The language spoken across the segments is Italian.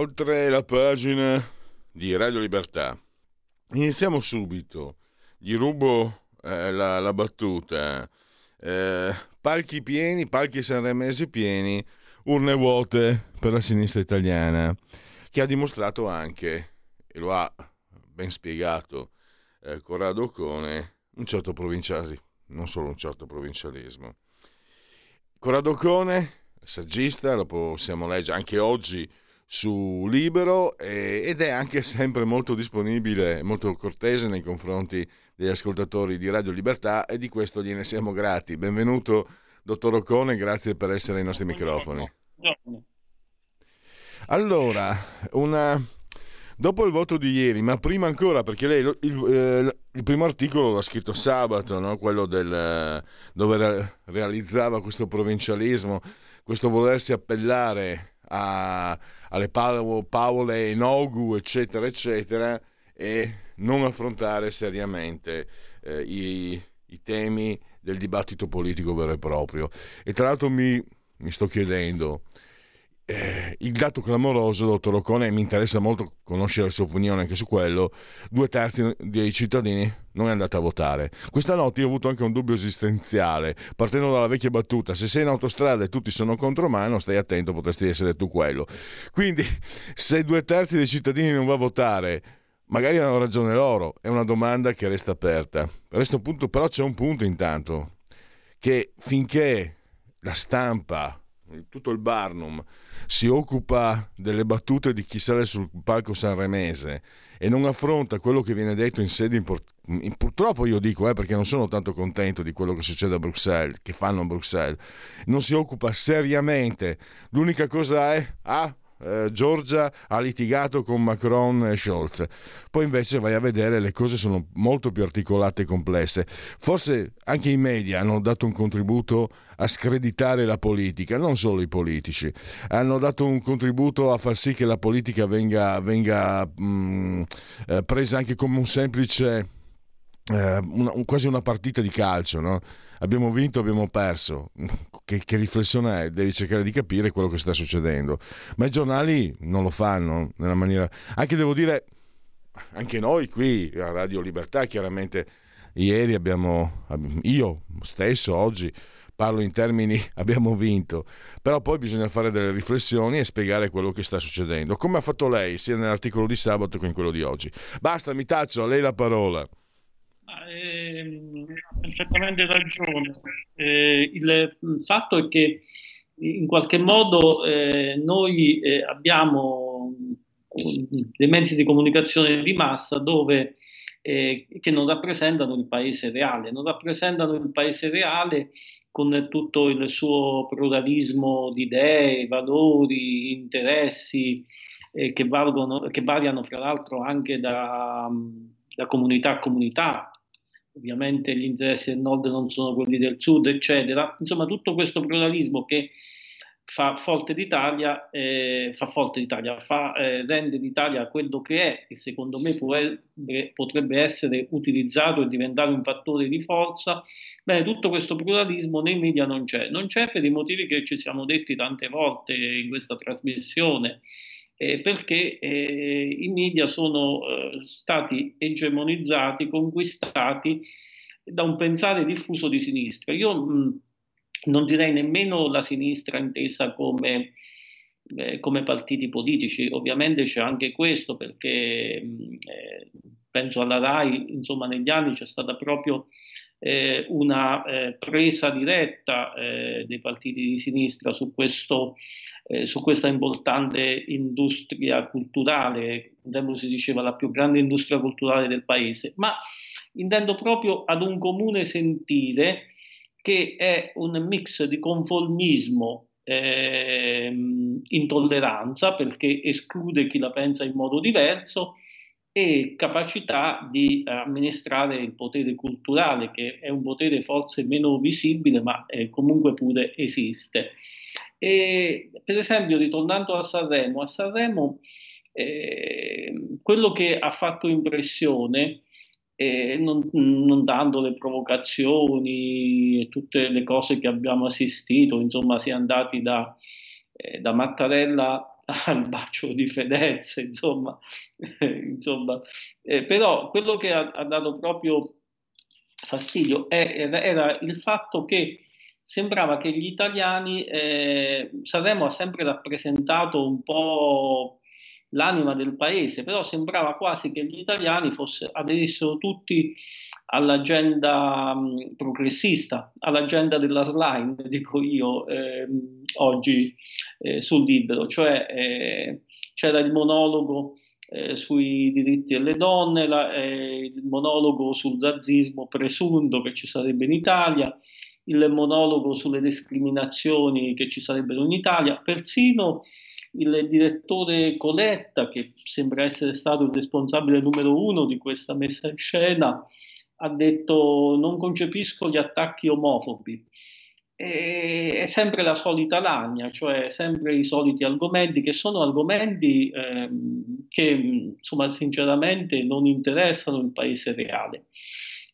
Oltre la pagina di Radio Libertà. Iniziamo subito. Gli rubo eh, la, la, battuta. Eh, palchi pieni, palchi sanremesi pieni, urne vuote per la sinistra italiana, che ha dimostrato anche, e lo ha ben spiegato eh, Corrado Cone, un certo provincialismo, non solo un certo provincialismo. Corrado Cone, saggista, lo possiamo leggere anche oggi su Libero eh, ed è anche sempre molto disponibile, molto cortese nei confronti degli ascoltatori di Radio Libertà e di questo gliene siamo grati. Benvenuto, dottor Occone, grazie per essere ai nostri microfoni. Allora, una... dopo il voto di ieri, ma prima ancora, perché lei il, il, eh, il primo articolo l'ha scritto sabato, no? quello del, dove realizzava questo provincialismo, questo volersi appellare a alle Paole Nogu, eccetera, eccetera, e non affrontare seriamente eh, i, i, temi del dibattito politico vero e proprio. E tra l'altro mi, mi sto chiedendo, eh, il dato clamoroso, dottor Ocone, mi interessa molto conoscere la sua opinione anche su quello, due terzi dei cittadini non è andata a votare. Questa notte io ho avuto anche un dubbio esistenziale, partendo dalla vecchia battuta, se sei in autostrada e tutti sono contro mano, stai attento, potresti essere tu quello. Quindi, se due terzi dei cittadini non va a votare, magari hanno ragione loro, è una domanda che resta aperta. Punto, però c'è un punto intanto, che finché la stampa, tutto il Barnum, si occupa delle battute di chi sale sul palco sanremese e non affronta quello che viene detto in sede importante. Purtroppo io dico, eh, perché non sono tanto contento di quello che succede a Bruxelles, che fanno a Bruxelles, non si occupa seriamente. L'unica cosa è, ah, eh, Giorgia ha litigato con Macron e Scholz. Poi invece vai a vedere le cose sono molto più articolate e complesse. Forse anche i media hanno dato un contributo a screditare la politica, non solo i politici, hanno dato un contributo a far sì che la politica venga, venga mh, mm, eh, presa anche come un semplice, eh, una, quasi una partita di calcio, no? Abbiamo vinto, abbiamo perso. Che, che, riflessione è? Devi cercare di capire quello che sta succedendo. Ma i giornali non lo fanno nella maniera. Anche devo dire, anche noi qui a Radio Libertà, chiaramente, ieri abbiamo, io stesso oggi parlo in termini abbiamo vinto, però poi bisogna fare delle riflessioni e spiegare quello che sta succedendo, come ha fatto lei sia nell'articolo di sabato che in quello di oggi. Basta, mi taccio, a lei la parola. Eh, perfettamente ragione. Eh, il fatto è che in qualche modo eh, noi eh, abbiamo dei mezzi di comunicazione di massa dove, eh, che non rappresentano il paese reale, non rappresentano il paese reale con tutto il suo pluralismo di idee, valori, interessi eh, che, valgono, che variano fra l'altro anche da, da comunità a comunità, ovviamente gli interessi del nord non sono quelli del sud, eccetera. Insomma, tutto questo pluralismo che fa forte d'Italia, eh, fa forte d'Italia, fa, eh, rende l'Italia quello che è e secondo me potrebbe essere utilizzato e diventare un fattore di forza. Bene, tutto questo pluralismo nei media non c'è, non c'è per i motivi che ci siamo detti tante volte in questa trasmissione eh, perché eh, i media sono eh, stati egemonizzati, conquistati da un pensare diffuso di sinistra. Io mh, non direi nemmeno la sinistra intesa come, eh, come, partiti politici, ovviamente c'è anche questo perché mh, eh, penso alla RAI, insomma negli anni c'è stata proprio eh, una presa diretta dei partiti di sinistra su questo eh, su questa importante industria culturale, un tempo si diceva la più grande industria culturale del paese, ma intendo proprio ad un comune sentire che è un mix di conformismo eh, intolleranza perché esclude chi la pensa in modo diverso e capacità di amministrare il potere culturale, che è un potere forse meno visibile, ma eh, comunque pure esiste. E, per esempio, ritornando a Sanremo, a Sanremo eh, quello che ha fatto impressione eh, non, non, dando le provocazioni e tutte le cose che abbiamo assistito, insomma, si è andati da, eh, da Mattarella al bacio di Fedez, insomma, insomma. Eh, però quello che ha, ha, dato proprio fastidio è, era, era, il fatto che sembrava che gli italiani, eh, Sanremo ha sempre rappresentato un po' l'anima del paese, però sembrava quasi che gli italiani fosse, aderissero tutti all'agenda mh, progressista, all'agenda della slime, dico io eh, oggi eh, sul libro, cioè eh, c'era il monologo eh, sui diritti delle donne, la, eh, il monologo sul razzismo presunto che ci sarebbe in Italia, il monologo sulle discriminazioni che ci sarebbero in Italia, persino il direttore Coletta, che sembra essere stato il responsabile numero uno di questa messa in scena, ha detto non concepisco gli attacchi omofobi. E è sempre la solita lagna, cioè sempre i soliti argomenti che sono argomenti ehm, che insomma sinceramente non interessano il paese reale.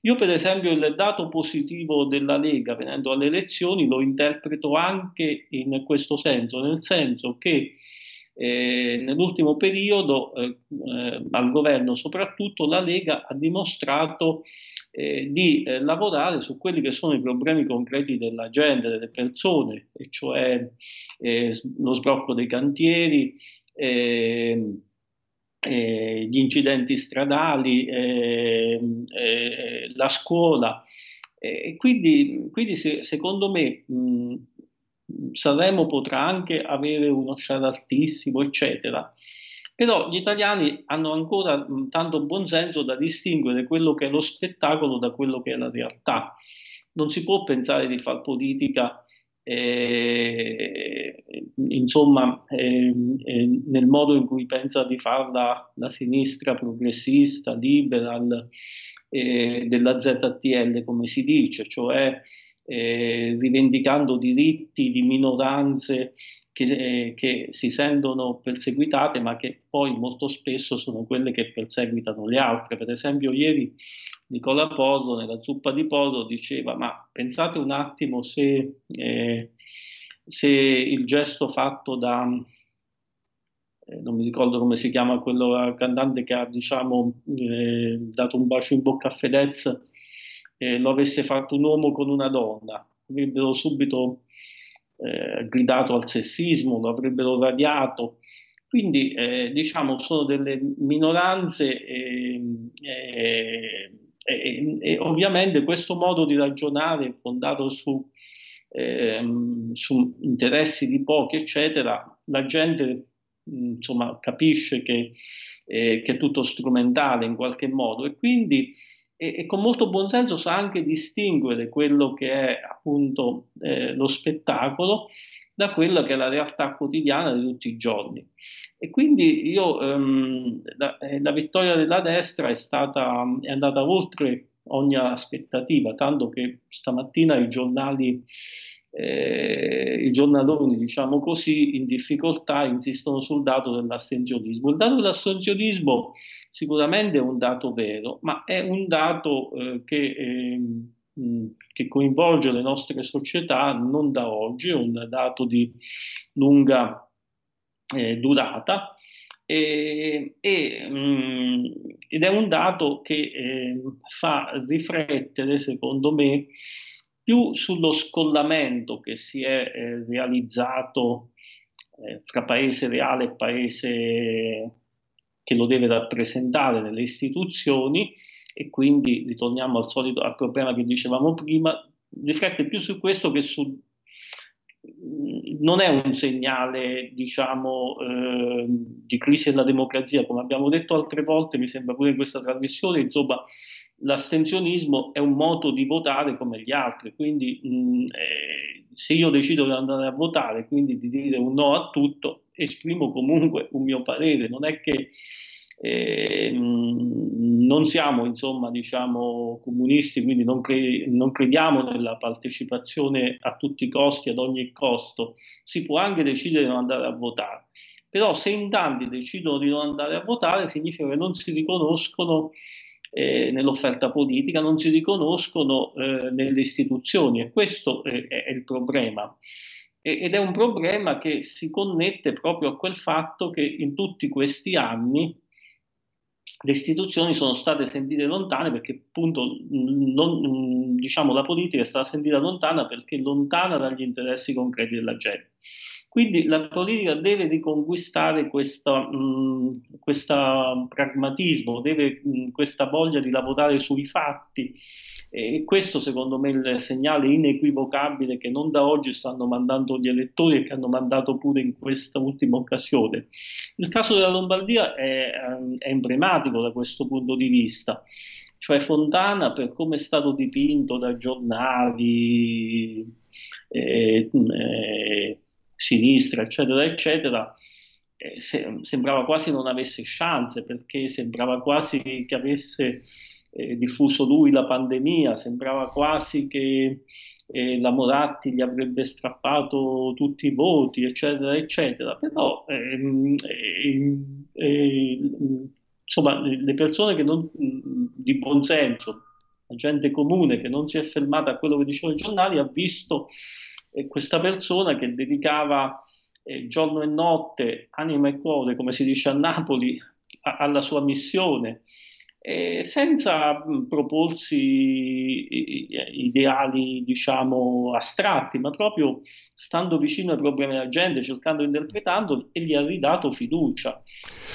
Io per esempio il dato positivo della Lega venendo alle elezioni lo interpreto anche in questo senso, nel senso che eh, nell'ultimo periodo eh, eh, al governo soprattutto la Lega ha dimostrato eh, di eh, lavorare su quelli che sono i problemi concreti della gente, delle persone, e cioè eh, lo sblocco dei cantieri, ehm, eh, gli incidenti stradali, eh, eh, la scuola. quindi, quindi se, secondo me mh, Sanremo potrà anche avere uno share altissimo, eccetera. Però gli italiani hanno ancora mh, tanto buonsenso da distinguere quello che è lo spettacolo da quello che è la realtà. Non si può pensare di fare politica eh, insomma, eh, eh, nel modo in cui pensa di farla la sinistra progressista, liberal, eh, della ZTL, come si dice, cioè eh, rivendicando diritti di minoranze che, eh, che, si sentono perseguitate, ma che poi molto spesso sono quelle che perseguitano le altre. Per esempio, ieri Nicola Porro nella zuppa di Porro diceva: Ma pensate un attimo se, eh, se il gesto fatto da eh, non mi ricordo come si chiama quello cantante che ha diciamo, eh, dato un bacio in bocca a Fedez eh, lo avesse fatto un uomo con una donna, avrebbero subito eh, gridato al sessismo, lo avrebbero radiato. Quindi eh, diciamo sono delle minoranze e, e, ovviamente questo modo di ragionare fondato su, ehm, su interessi di pochi, eccetera, la gente insomma capisce che, eh, che, è tutto strumentale in qualche modo e quindi e, e, con molto buonsenso sa anche distinguere quello che è appunto eh, lo spettacolo da quella che è la realtà quotidiana di tutti i giorni. E quindi io, ehm, la, eh, la, vittoria della destra è, stata, è andata oltre ogni aspettativa, tanto che stamattina i giornali, eh, i giornaloni, diciamo così, in difficoltà insistono sul dato dell'astensionismo. Il dato dell'astensionismo sicuramente è un dato vero, ma è un dato eh, che, eh, che, coinvolge le nostre società non da oggi, è un dato di lunga eh, durata e, e, mh, ed è un dato che ehm, fa riflettere, secondo me, più sullo scollamento che si è eh, realizzato eh, tra paese reale e paese che lo deve rappresentare nelle istituzioni e quindi ritorniamo al solito al problema che dicevamo prima, riflette più su questo che su non è un segnale, diciamo, eh, di crisi della democrazia, come abbiamo detto altre volte, mi sembra pure in questa trasmissione, insomma, l'astensionismo è un modo di votare come gli altri, quindi mh, eh, se io decido di andare a votare, quindi di dire un no a tutto, esprimo comunque un mio parere, non è che eh, non siamo insomma diciamo comunisti quindi non, cre- non, crediamo nella partecipazione a tutti i costi ad ogni costo. Si può anche decidere di non andare a votare però se in tanti decidono di non andare a votare significa che non si riconoscono eh, nell'offerta politica non si riconoscono eh, nelle istituzioni e questo è, è il problema. Ed è un problema che si connette proprio a quel fatto che in tutti questi anni le istituzioni sono state sentite lontane perché appunto non, diciamo, la politica è stata sentita lontana perché lontana dagli interessi concreti della gente. Quindi la politica deve riconquistare questo pragmatismo, deve mh, questa voglia di lavorare sui fatti e questo secondo me è il segnale inequivocabile che non da oggi stanno mandando gli elettori e che hanno mandato pure in questa ultima occasione. Il caso della Lombardia è, è emblematico da questo punto di vista cioè Fontana per come è stato dipinto da giornali, eh, eh, sinistra, eccetera, eccetera, eh, se, sembrava quasi non avesse chance perché sembrava quasi che avesse eh, diffuso lui la pandemia, sembrava quasi che eh, la Moratti gli avrebbe strappato tutti i voti, eccetera, eccetera. Però ehm, ehm, ehm, insomma, le persone che non, di buon senso, la gente comune che non si è fermata a quello che dicevano i giornali, ha visto eh, questa persona che dedicava eh, giorno e notte, anima e cuore, come si dice a Napoli, a, alla sua missione eh, senza proporsi ideali, diciamo, astratti, ma proprio stando vicino ai problemi della gente, cercando di interpretando e gli ha ridato fiducia.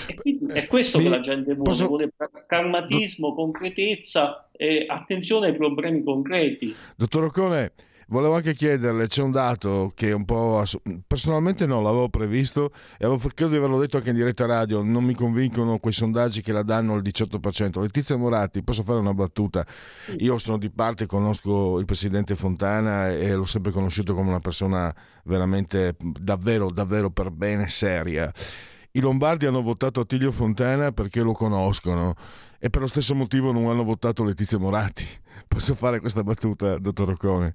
E quindi è questo Mi... che la gente vuole, Posso... vuole pragmatismo, concretezza e attenzione ai problemi concreti. Dottor Occone, Volevo anche chiederle, c'è un dato che un po' personalmente non l'avevo previsto e avevo, credo di averlo detto anche in diretta radio, non mi convincono quei sondaggi che la danno al 18%. Letizia Moratti, posso fare una battuta? Io sono di parte, conosco il presidente Fontana e l'ho sempre conosciuto come una persona veramente davvero, davvero per bene seria. I lombardi hanno votato Attilio Fontana perché lo conoscono e per lo stesso motivo non hanno votato Letizia Moratti. Posso fare questa battuta, dottor Occone?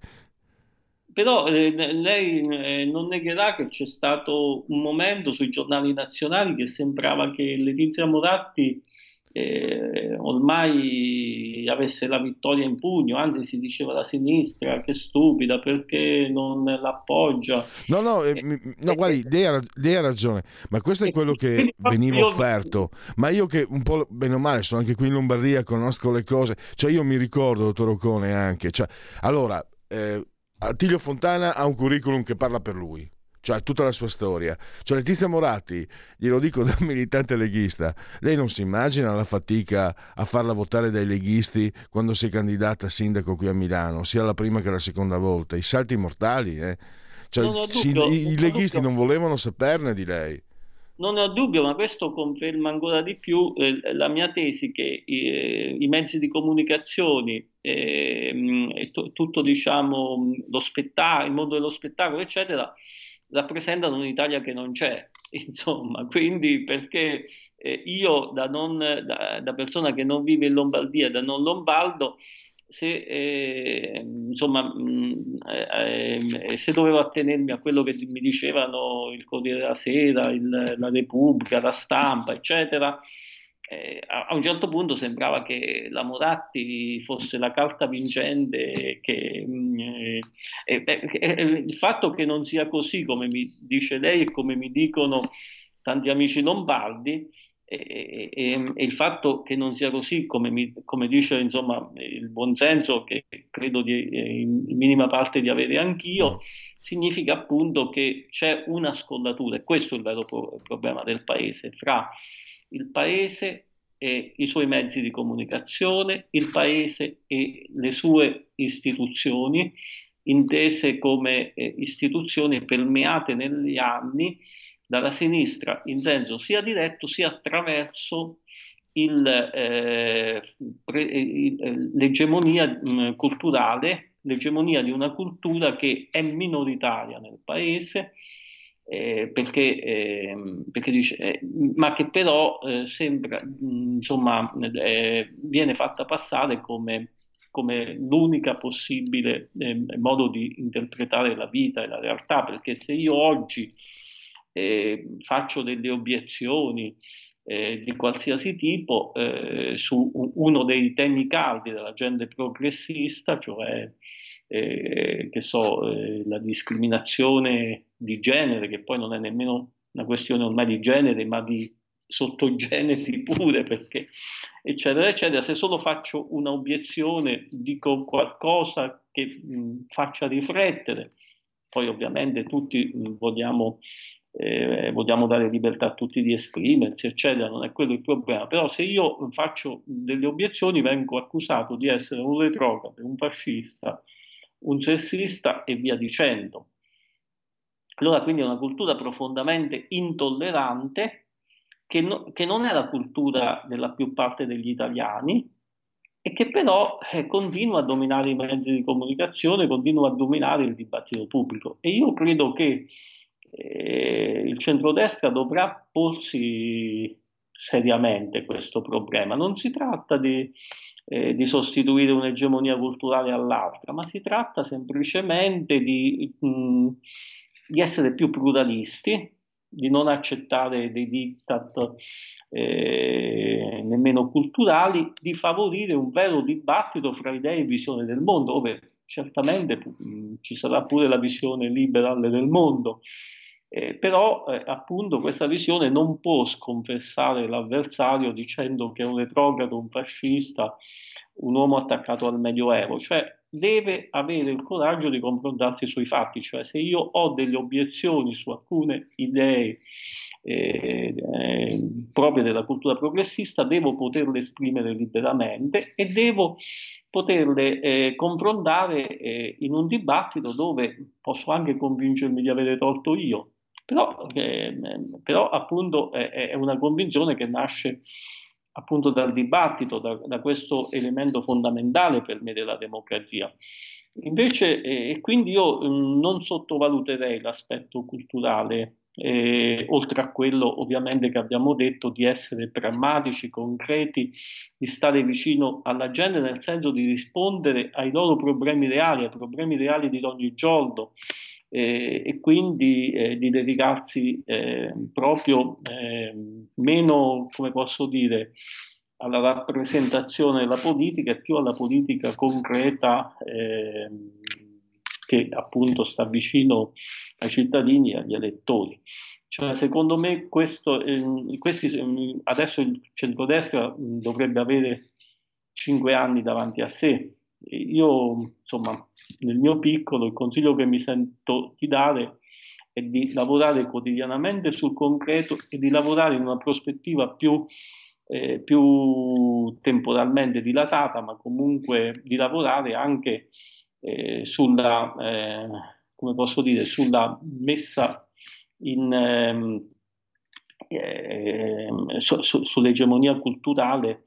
Però eh, lei eh, non negherà che c'è stato un momento sui giornali nazionali che sembrava che Letizia Moratti eh, ormai avesse la vittoria in pugno, anzi si diceva la sinistra che stupida perché non l'appoggia. No, no, eh, no guardi, lei ha, lei ha, ragione, ma questo è quello che veniva offerto, ma io che un po' bene o male sono anche qui in Lombardia, conosco le cose, cioè io mi ricordo, dottor Ocone, anche, cioè, allora... Eh, Attilio Fontana ha un curriculum che parla per lui, cioè tutta la sua storia. Cioè Letizia Moratti, glielo dico da militante leghista, lei non si immagina la fatica a farla votare dai leghisti quando si è candidata a sindaco qui a Milano, sia la prima che la seconda volta, i salti mortali, eh? Cioè, si, i leghisti non volevano saperne di lei. Non ho dubbio, ma questo conferma ancora di più eh, la mia tesi che eh, i mezzi di comunicazione, eh, t- tutto diciamo, lo spettacolo, il mondo dello spettacolo, eccetera, rappresentano un'Italia che non c'è. Insomma, quindi perché eh, io da, non, da, da persona che non vive in Lombardia, da non lombardo, se, eh, insomma, mh, eh, eh, se dovevo attenermi a quello che mi dicevano il Corriere della Sera, il, la Repubblica, la stampa, eccetera, eh, a, a, un certo punto sembrava che la Moratti fosse la carta vincente, che, mh, eh, il fatto che non sia così come mi dice lei e come mi dicono tanti amici lombardi, e, e, e, il fatto che non sia così, come, mi, come dice insomma, il buonsenso, che credo di, eh, in minima parte di avere anch'io, significa appunto che c'è una scollatura, e questo è il vero pro- problema del paese, fra il paese e i suoi mezzi di comunicazione, il paese e le sue istituzioni, intese come eh, istituzioni permeate negli anni dalla sinistra in senso sia diretto sia attraverso il, eh, pre, eh, l'egemonia mh, mm, culturale, l'egemonia di una cultura che è minoritaria nel paese, eh, perché, eh, perché dice, eh, ma che però eh, sembra, mm, insomma, viene fatta passare come, come l'unica possibile eh, modo di interpretare la vita e la realtà, perché se io oggi faccio delle obiezioni di qualsiasi tipo su uno dei temi caldi dell'agenda progressista, cioè eh, che so, eh, la discriminazione di genere, che poi non è nemmeno una questione ormai di genere, ma di sottogeneti pure, perché eccetera, eccetera. Se solo faccio un'obiezione, dico qualcosa che mh, faccia riflettere, poi ovviamente tutti mh, vogliamo, eh, vogliamo dare libertà a tutti di esprimersi, eccetera, non è quello il problema. Però se io faccio delle obiezioni vengo accusato di essere un retrogrado, un fascista, un sessista e via dicendo. Allora quindi è una cultura profondamente intollerante che, no, che non è la cultura della più parte degli italiani e che però eh, continua a dominare i mezzi di comunicazione, continua a dominare il dibattito pubblico. E io credo che eh, il centrodestra dovrà porsi seriamente questo problema. Non si tratta di eh, di sostituire un'egemonia culturale all'altra, ma si tratta semplicemente di, mh, di essere più pluralisti, di non accettare dei diktat eh, nemmeno culturali, di favorire un vero dibattito fra idee e visione del mondo, dove certamente mh, ci sarà pure la visione liberale del mondo, eh, però eh, appunto questa visione non può sconfessare l'avversario dicendo che è un retrogrado, un fascista, un uomo attaccato al Medioevo, cioè deve avere il coraggio di confrontarsi sui fatti, cioè se io ho delle obiezioni su alcune idee eh, eh, proprie della cultura progressista, devo poterle esprimere liberamente e devo poterle eh, confrontare eh, in un dibattito dove posso anche convincermi di avere torto io, però, eh, però appunto è, è, una convinzione che nasce appunto dal dibattito, da, da, questo elemento fondamentale per me della democrazia. Invece, eh, quindi io mm, non sottovaluterei l'aspetto culturale, eh, oltre a quello ovviamente che abbiamo detto di essere pragmatici, concreti, di stare vicino alla gente nel senso di rispondere ai loro problemi reali, ai problemi reali di ogni giorno, eh, e quindi eh, di dedicarsi eh, proprio ehm, meno, come posso dire, alla rappresentazione della politica e più alla politica concreta ehm, che appunto sta vicino ai cittadini e agli elettori. Cioè, secondo me questo, ehm, questi, ehm, adesso il centrodestra dovrebbe avere cinque anni davanti a sé. Io, insomma, nel mio piccolo il consiglio che mi sento di dare è di lavorare quotidianamente sul concreto e di lavorare in una prospettiva più, eh, più temporalmente dilatata, ma comunque di lavorare anche eh, sulla, eh, come posso dire, sulla messa in, ehm, ehm, su, su, sull'egemonia culturale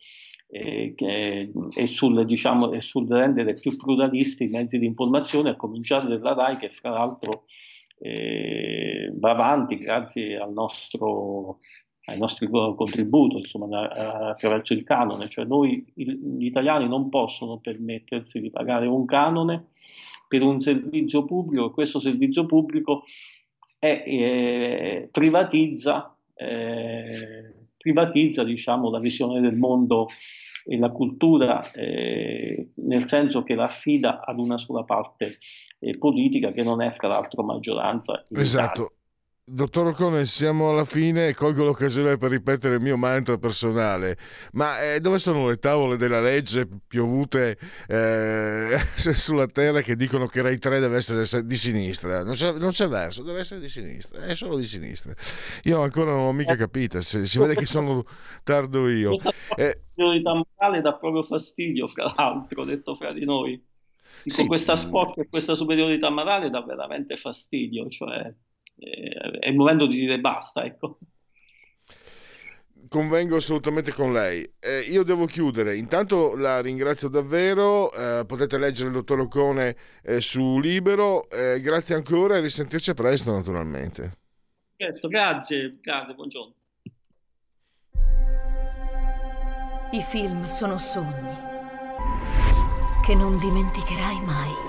e, sul, diciamo, e sul rendere più pluralisti i mezzi di informazione, a cominciare dalla RAI che fra l'altro eh, va avanti grazie al nostro, ai nostri contributi insomma, attraverso il canone, cioè noi gli italiani non possono permettersi di pagare un canone per un servizio pubblico e questo servizio pubblico è, eh, privatizza eh, privatizza diciamo, la visione del mondo e la cultura, eh, nel senso che la affida ad una sola parte eh, politica che non è fra l'altro maggioranza. Esatto. Dottor Ocone, siamo alla fine e colgo l'occasione per ripetere il mio mantra personale. Ma eh, dove sono le tavole della legge piovute eh, sulla terra che dicono che Rai 3 deve essere di sinistra? Non c'è, non c'è, verso, deve essere di sinistra, è solo di sinistra. Io ancora non ho mica capito, si, si vede che sono tardo io. Eh, morale dà proprio fastidio, fra l'altro, detto fra di noi. Dico, sì. questa sport e questa superiorità morale dà veramente fastidio, cioè eh, è il momento di dire basta, ecco. Convengo assolutamente con lei. Eh, io devo chiudere. Intanto la ringrazio davvero. Eh, potete leggere il dottor Ocone eh, su Libero. Eh, grazie ancora e risentirci presto, naturalmente. Presto, grazie, grazie, buongiorno. I film sono sogni che non dimenticherai mai.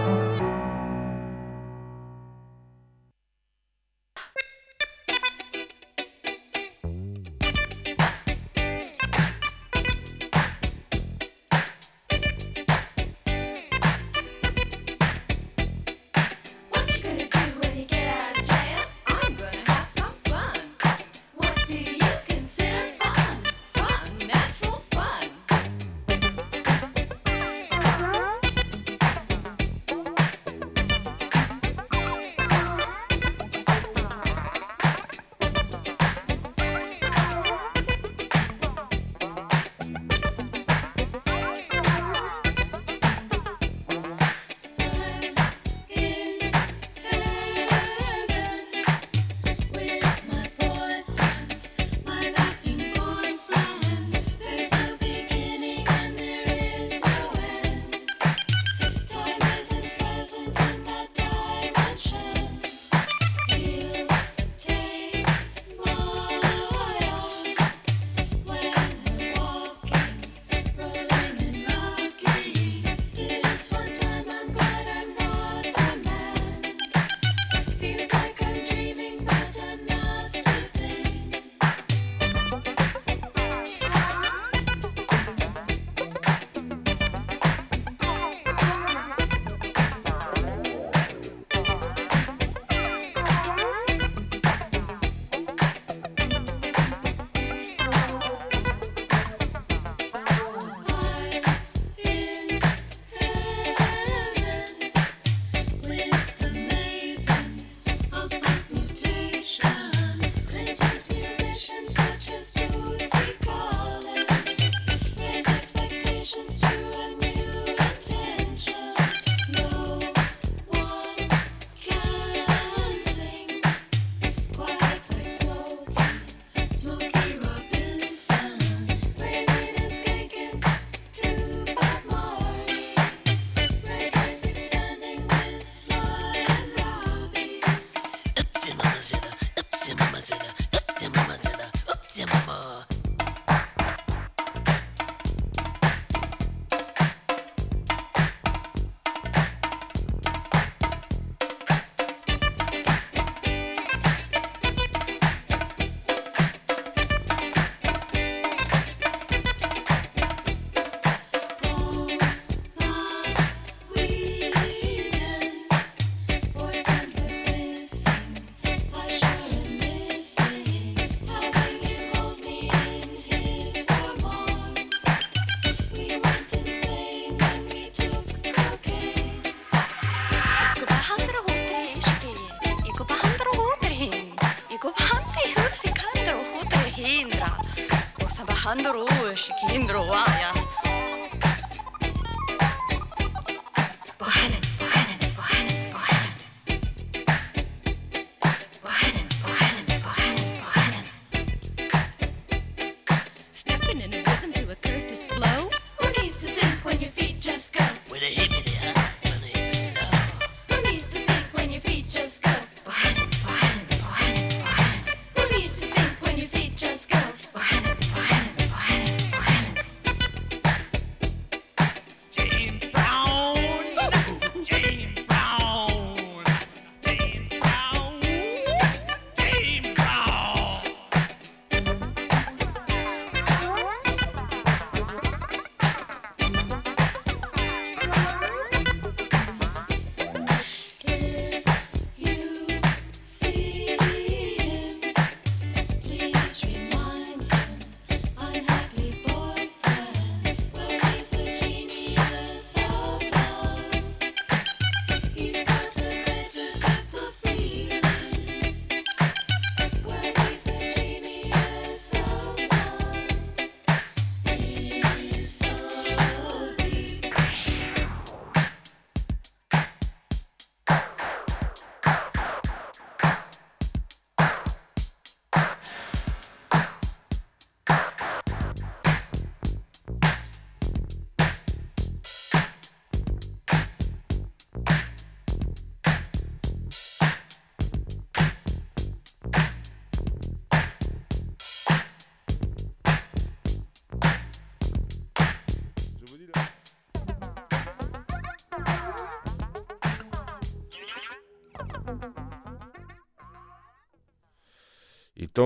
반대로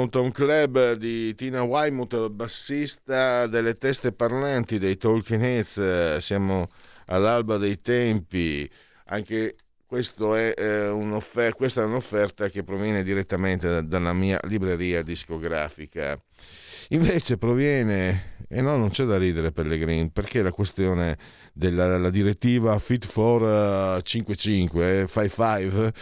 Tom Club di Tina Weymouth, bassista delle teste parlanti dei Talking Heads. Siamo all'alba dei tempi. Anche è, eh, questa è un'offerta che proviene direttamente da, dalla mia libreria discografica. Invece proviene, e no, non c'è da ridere Pellegrini, perché la questione della direttiva Fit for uh, 55, 55,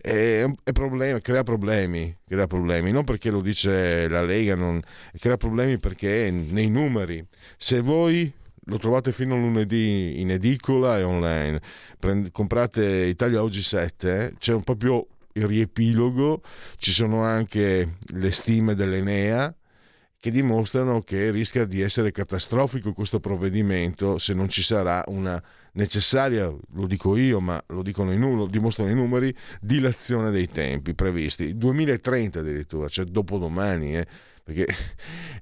è, è problema, crea problemi, crea problemi, non perché lo dice la Lega, non, crea problemi perché nei numeri, se voi lo trovate fino a lunedì in edicola e online. Prend- comprate Italia Oggi 7, c'è un proprio il riepilogo, ci sono anche le stime dell'Enea che dimostrano che rischia di essere catastrofico questo provvedimento se non ci sarà una necessaria, lo dico io, ma lo, dicono i, lo dimostrano i numeri, dilazione dei tempi previsti. 2030 addirittura, cioè dopodomani, eh, perché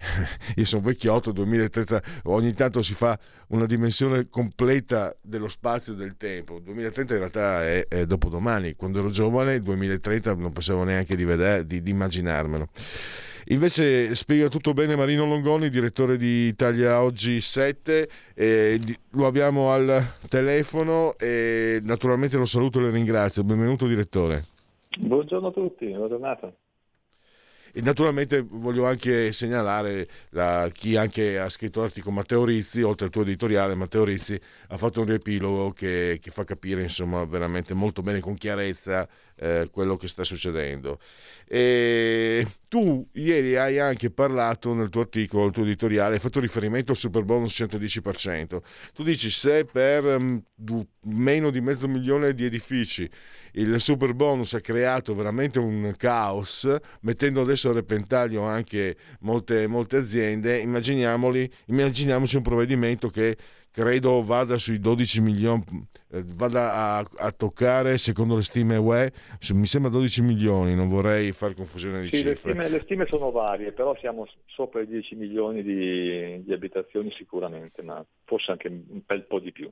io sono vecchiotto, 2030, ogni tanto si fa una dimensione completa dello spazio e del tempo. 2030 in realtà è, è dopodomani, quando ero giovane, 2030 non pensavo neanche di, vedere, di, di immaginarmelo. Invece spiega tutto bene Marino Longoni, direttore di Italia Oggi 7, eh, lo abbiamo al telefono e naturalmente lo saluto e lo ringrazio. Benvenuto direttore. Buongiorno a tutti, buona giornata. Naturalmente voglio anche segnalare la, chi anche ha scritto l'articolo Matteo Rizzi, oltre al tuo editoriale, Matteo Rizzi ha fatto un riepilogo che, che fa capire insomma, veramente molto bene, con chiarezza, eh, quello che sta succedendo. E tu ieri hai anche parlato nel tuo articolo, nel tuo editoriale, hai fatto riferimento al super bonus 110%. Tu dici se per um, meno di mezzo milione di edifici il super bonus ha creato veramente un caos, mettendo adesso a repentaglio anche molte, molte aziende, immaginiamoci un provvedimento che credo vada sui 12 milioni, eh, vada a, a, toccare, secondo le stime UE, mi sembra 12 milioni, non vorrei fare confusione di sì, cifre. Le stime, le stime, sono varie, però siamo sopra i 10 milioni di, di abitazioni sicuramente, ma forse anche un bel po' di più.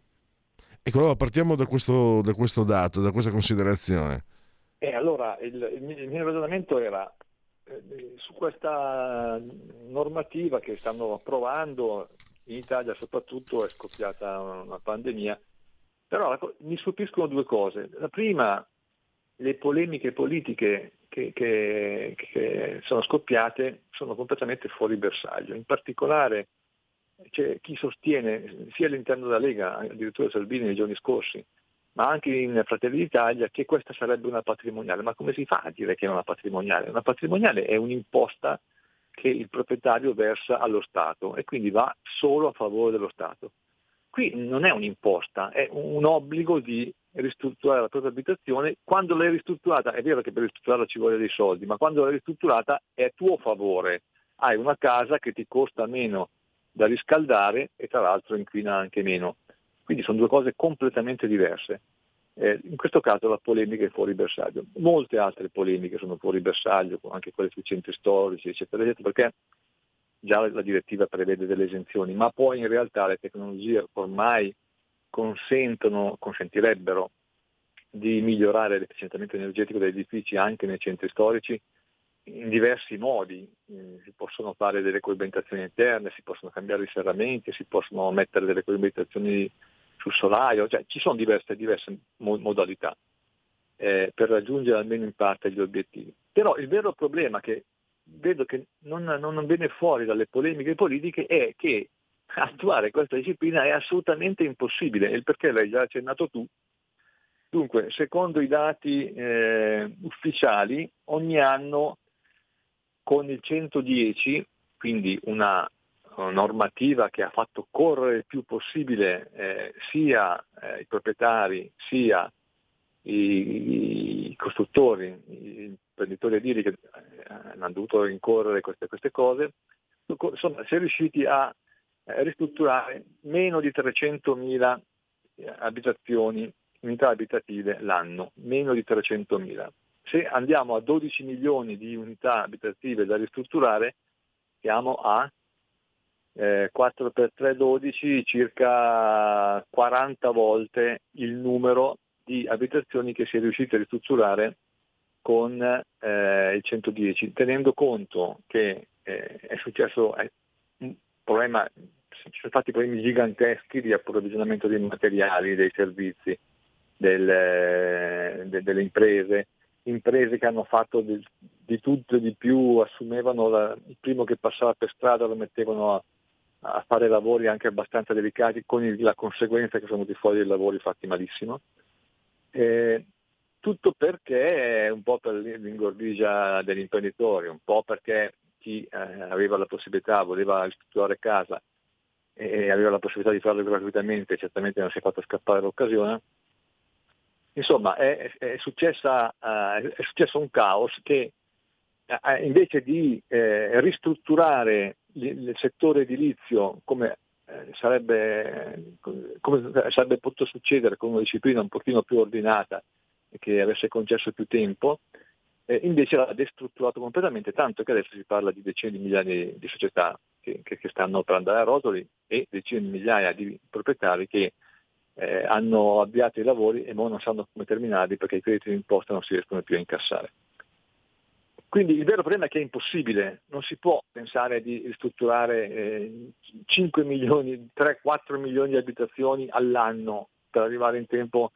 Ecco, allora partiamo da questo, da questo dato, da questa considerazione. E allora il, il mio ragionamento era eh, su questa normativa che stanno approvando in Italia soprattutto è scoppiata una pandemia, però mi stupiscono due cose. La prima, le polemiche politiche che, che, che sono scoppiate sono completamente fuori bersaglio, in particolare c'è chi sostiene sia all'interno della Lega, addirittura Salvini nei giorni scorsi, ma anche in Fratelli d'Italia, che questa sarebbe una patrimoniale. Ma come si fa a dire che è una patrimoniale? Una patrimoniale è un'imposta che il proprietario versa allo Stato e quindi va solo a favore dello Stato. Qui non è un'imposta, è un obbligo di ristrutturare la propria abitazione. Quando l'hai ristrutturata, è vero che per ristrutturarla ci vuole dei soldi, ma quando l'hai ristrutturata è a tuo favore. Hai una casa che ti costa meno da riscaldare e tra l'altro inquina anche meno. Quindi sono due cose completamente diverse. Eh, in questo caso la polemica è fuori bersaglio. Molte altre polemiche sono fuori bersaglio, anche quelle sui centri storici, eccetera, eccetera, perché già la direttiva prevede delle esenzioni, ma poi in realtà le tecnologie ormai consentono, consentirebbero di migliorare l'efficientamento energetico degli edifici anche nei centri storici in diversi modi. Eh, si possono fare delle coibentazioni interne, si possono cambiare i serramenti, si possono mettere delle coibentazioni sul solaio, cioè ci sono diverse, diverse modalità eh, per raggiungere almeno in parte gli obiettivi. Però il vero problema che vedo che non, non viene fuori dalle polemiche politiche è che attuare questa disciplina è assolutamente impossibile, e il perché l'hai già accennato tu. Dunque, secondo i dati eh, ufficiali, ogni anno con il 110, quindi una normativa che ha fatto correre il più possibile eh, sia eh, i proprietari sia i, i, costruttori, gli imprenditori edili che eh, hanno dovuto rincorrere queste, queste cose, insomma si è riusciti a eh, ristrutturare meno di 300.000 eh, abitazioni, unità abitative l'anno, meno di 300.000. Se andiamo a 12 milioni di unità abitative da ristrutturare, siamo a eh, 4 per 3 12 circa 40 volte il numero di abitazioni che si è riusciti a ristrutturare con eh, il 110, tenendo conto che eh, è successo è un problema, ci sono stati problemi giganteschi di approvvigionamento dei materiali, dei servizi, del, eh, de, delle imprese, imprese che hanno fatto di, di tutto e di più, assumevano la, il primo che passava per strada lo mettevano a, a fare lavori anche abbastanza delicati, con il, la conseguenza che sono venuti fuori dei lavori fatti malissimo. Eh, tutto perché un po' per l'ingordigia degli imprenditori, un po' perché chi eh, aveva la possibilità, voleva ristrutturare casa e aveva la possibilità di farlo gratuitamente, certamente non si è fatto scappare l'occasione. Insomma, è, è, successa, uh, è successo un caos che uh, invece di uh, ristrutturare il settore edilizio come sarebbe, come sarebbe potuto succedere con una disciplina un pochino più ordinata che avesse concesso più tempo, eh, invece l'ha destrutturato completamente, tanto che adesso si parla di decine di migliaia di, di società che, che, che, stanno per andare a rotoli e decine di migliaia di proprietari che eh, hanno avviato i lavori e ora non sanno come terminarli perché i crediti di imposta non si riescono più a incassare. Quindi il vero problema è che è impossibile, non si può pensare di ristrutturare eh, 5 milioni, 3-4 milioni di abitazioni all'anno per arrivare in tempo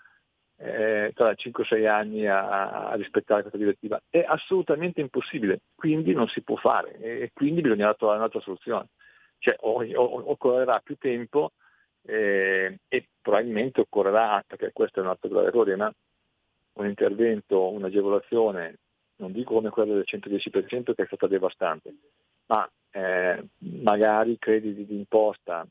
eh, tra 5-6 anni a, a, rispettare questa direttiva. È assolutamente impossibile, quindi non si può fare e quindi bisognerà trovare un'altra soluzione. Cioè o, o, occorrerà più tempo eh, e probabilmente occorrerà, perché questo è un altro grave problema, un intervento, un'agevolazione, non dico come quello del 110% che è stata devastante, ma eh, magari crediti di imposta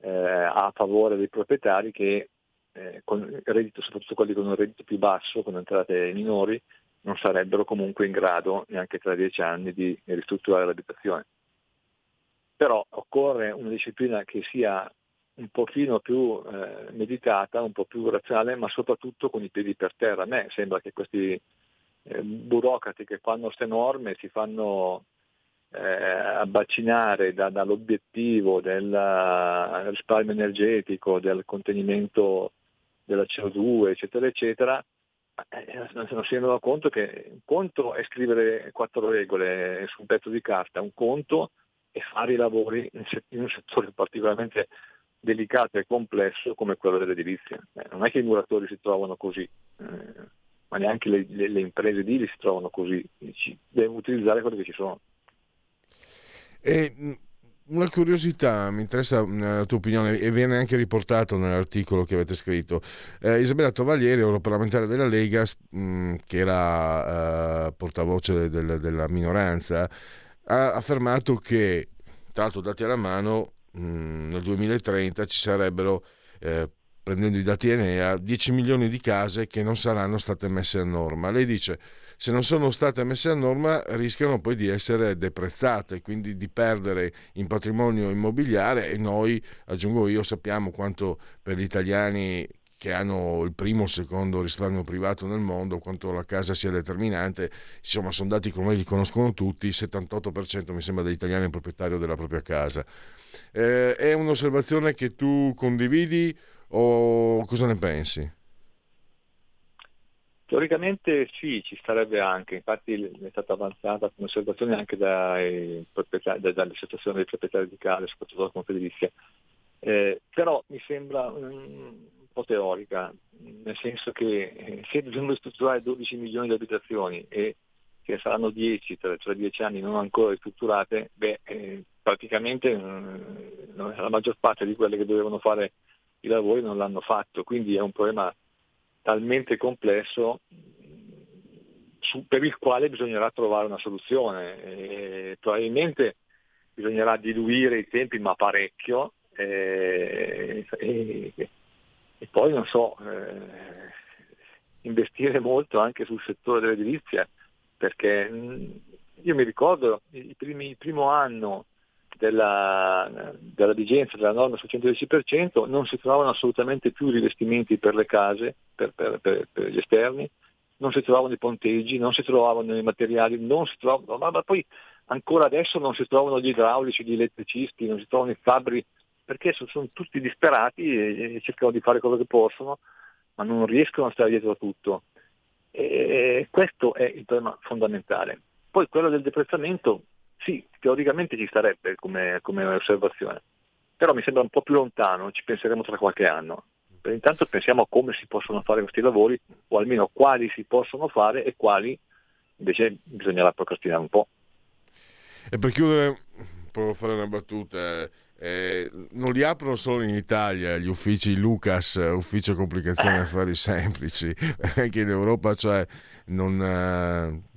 eh, a favore dei proprietari che eh, con reddito, soprattutto quelli con un reddito più basso, con entrate minori, non sarebbero comunque in grado neanche tra dieci anni di ristrutturare l'abitazione. Però occorre una disciplina che sia un pochino più eh, meditata, un po' più razionale, ma soprattutto con i piedi per terra. A me sembra che questi eh, burocrati che fanno queste norme si fanno eh, abbacinare da, dall'obiettivo del risparmio energetico, del contenimento della CO2, eccetera, eccetera, eh, non si rendono conto che un conto è scrivere quattro regole su un pezzo di carta, un conto è fare i lavori in un settore particolarmente delicato e complesso come quello dell'edilizia. Eh, non è che i muratori si trovano così, eh, ma neanche le, le, le, imprese edili si trovano così, ci, devono utilizzare quello che ci sono. E una curiosità, mi interessa mm, la tua opinione e viene anche riportato nell'articolo che avete scritto. Eh, Isabella Tovaglieri, europarlamentare della Lega, mh, mm, che era eh, portavoce del, della minoranza, ha affermato che, tra l'altro dati alla mano, mm, nel 2030 ci sarebbero, eh, prendendo i dati Enea, 10 milioni di case che non saranno state messe a norma. Lei dice se non sono state messe a norma rischiano poi di essere deprezzate, quindi di perdere in patrimonio immobiliare e noi, aggiungo io, sappiamo quanto per gli italiani che hanno il primo o secondo risparmio privato nel mondo, quanto la casa sia determinante, insomma sono dati come li conoscono tutti, il 78% mi sembra degli italiani è proprietario della propria casa. Eh, è un'osservazione che tu condividi o cosa ne pensi? Teoricamente sì, ci starebbe anche, infatti è stata avanzata come osservazione anche dalle associazioni dei proprietari di case, soprattutto dalla Confedilizia, eh, però mi sembra un po' teorica, nel senso che eh, se dobbiamo ristrutturare 12 milioni di abitazioni e che saranno 10 tra, tra 10 anni non ancora ristrutturate, beh, eh, praticamente mh, mm, la maggior parte di quelle che dovevano fare i lavori non l'hanno fatto, quindi è un problema talmente complesso su, per il quale bisognerà trovare una soluzione. E probabilmente bisognerà diluire i tempi, ma parecchio, e, e, e poi non so, eh, investire molto anche sul settore dell'edilizia, perché io mi ricordo il, primi, il primo anno della, della, vigenza della norma sul 110% non si trovavano assolutamente più rivestimenti per le case, per, per, per, per, gli esterni, non si trovavano i ponteggi, non si trovavano i materiali, non si trovavano, ma, ma, poi ancora adesso non si trovano gli idraulici, gli elettricisti, non si trovano i fabbri, perché sono, sono tutti disperati e, e cercano di fare quello che possono, ma non riescono a stare dietro a tutto. E questo è il problema fondamentale. Poi quello del deprezzamento, sì, teoricamente ci starebbe come, come osservazione, però mi sembra un po' più lontano, ci penseremo tra qualche anno. Per intanto pensiamo a come si possono fare questi lavori, o almeno quali si possono fare e quali invece bisognerà procrastinare un po'. E per chiudere, provo a fare una battuta. Eh, non li aprono solo in Italia gli uffici Lucas, ufficio complicazioni affari semplici, anche in Europa, cioè non, eh,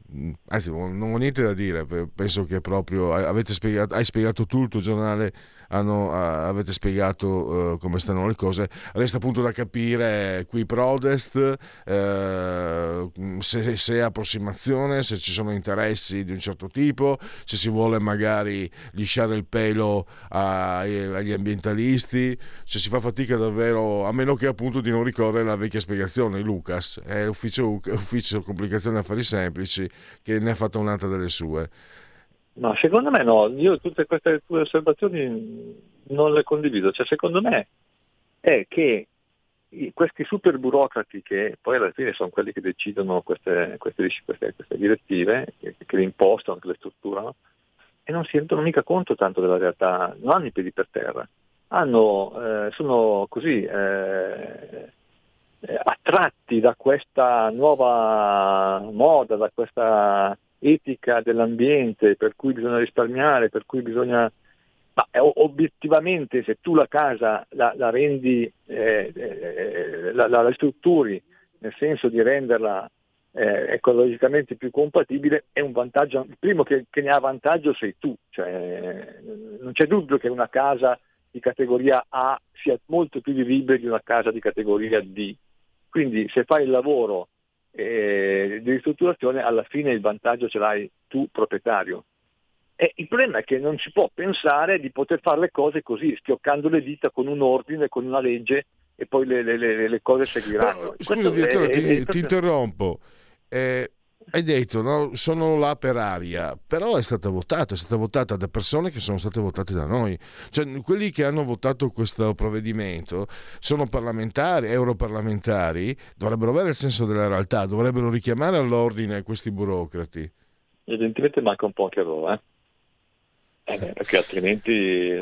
anzi, non ho niente da dire, penso che proprio spiegato, hai spiegato tu il tuo giornale hanno, avete spiegato uh, come stanno le cose. Resta appunto da capire qui Prodest uh, se, se è approssimazione, se ci sono interessi di un certo tipo, se si vuole magari lisciare il pelo ai, agli ambientalisti, se si fa fatica davvero, a meno che appunto di non ricorrere alla vecchia spiegazione, Lucas è ufficio, ufficio complicazioni affari semplici che ne ha fatto un'altra delle sue. No, secondo me no, io tutte queste tue osservazioni non le condivido, cioè secondo me è che questi super burocrati che poi alla fine sono quelli che decidono queste, queste, queste, queste direttive, che, che, le impostano, che le strutturano, e non si rendono mica conto tanto della realtà, non hanno i piedi per terra, hanno, eh, sono così eh attratti da questa nuova moda, da questa etica dell'ambiente, per cui bisogna risparmiare, per cui bisogna... Ma eh, obiettivamente se tu la casa la, la rendi, eh, eh, la, la, ristrutturi nel senso di renderla eh, ecologicamente più compatibile, è un vantaggio, il primo che, che ne ha vantaggio sei tu, cioè, non c'è dubbio che una casa di categoria A sia molto più vivibile di una casa di categoria D. Quindi se fai il lavoro eh, di ristrutturazione alla fine il vantaggio ce l'hai tu proprietario. E il problema è che non si può pensare di poter fare le cose così, schioccando le dita con un ordine, con una legge e poi le, le, le, le cose seguiranno. No, scusa, direttore, ti, è, ti, interrompo. Eh, hai detto no, sono là per aria, però è stata votata, è stata votata da persone che sono state votate da noi. Cioè, quelli che hanno votato questo provvedimento sono parlamentari, europarlamentari, dovrebbero avere il senso della realtà, dovrebbero richiamare all'ordine questi burocrati. Evidentemente manca un po' anche a loro, eh? Eh, perché altrimenti,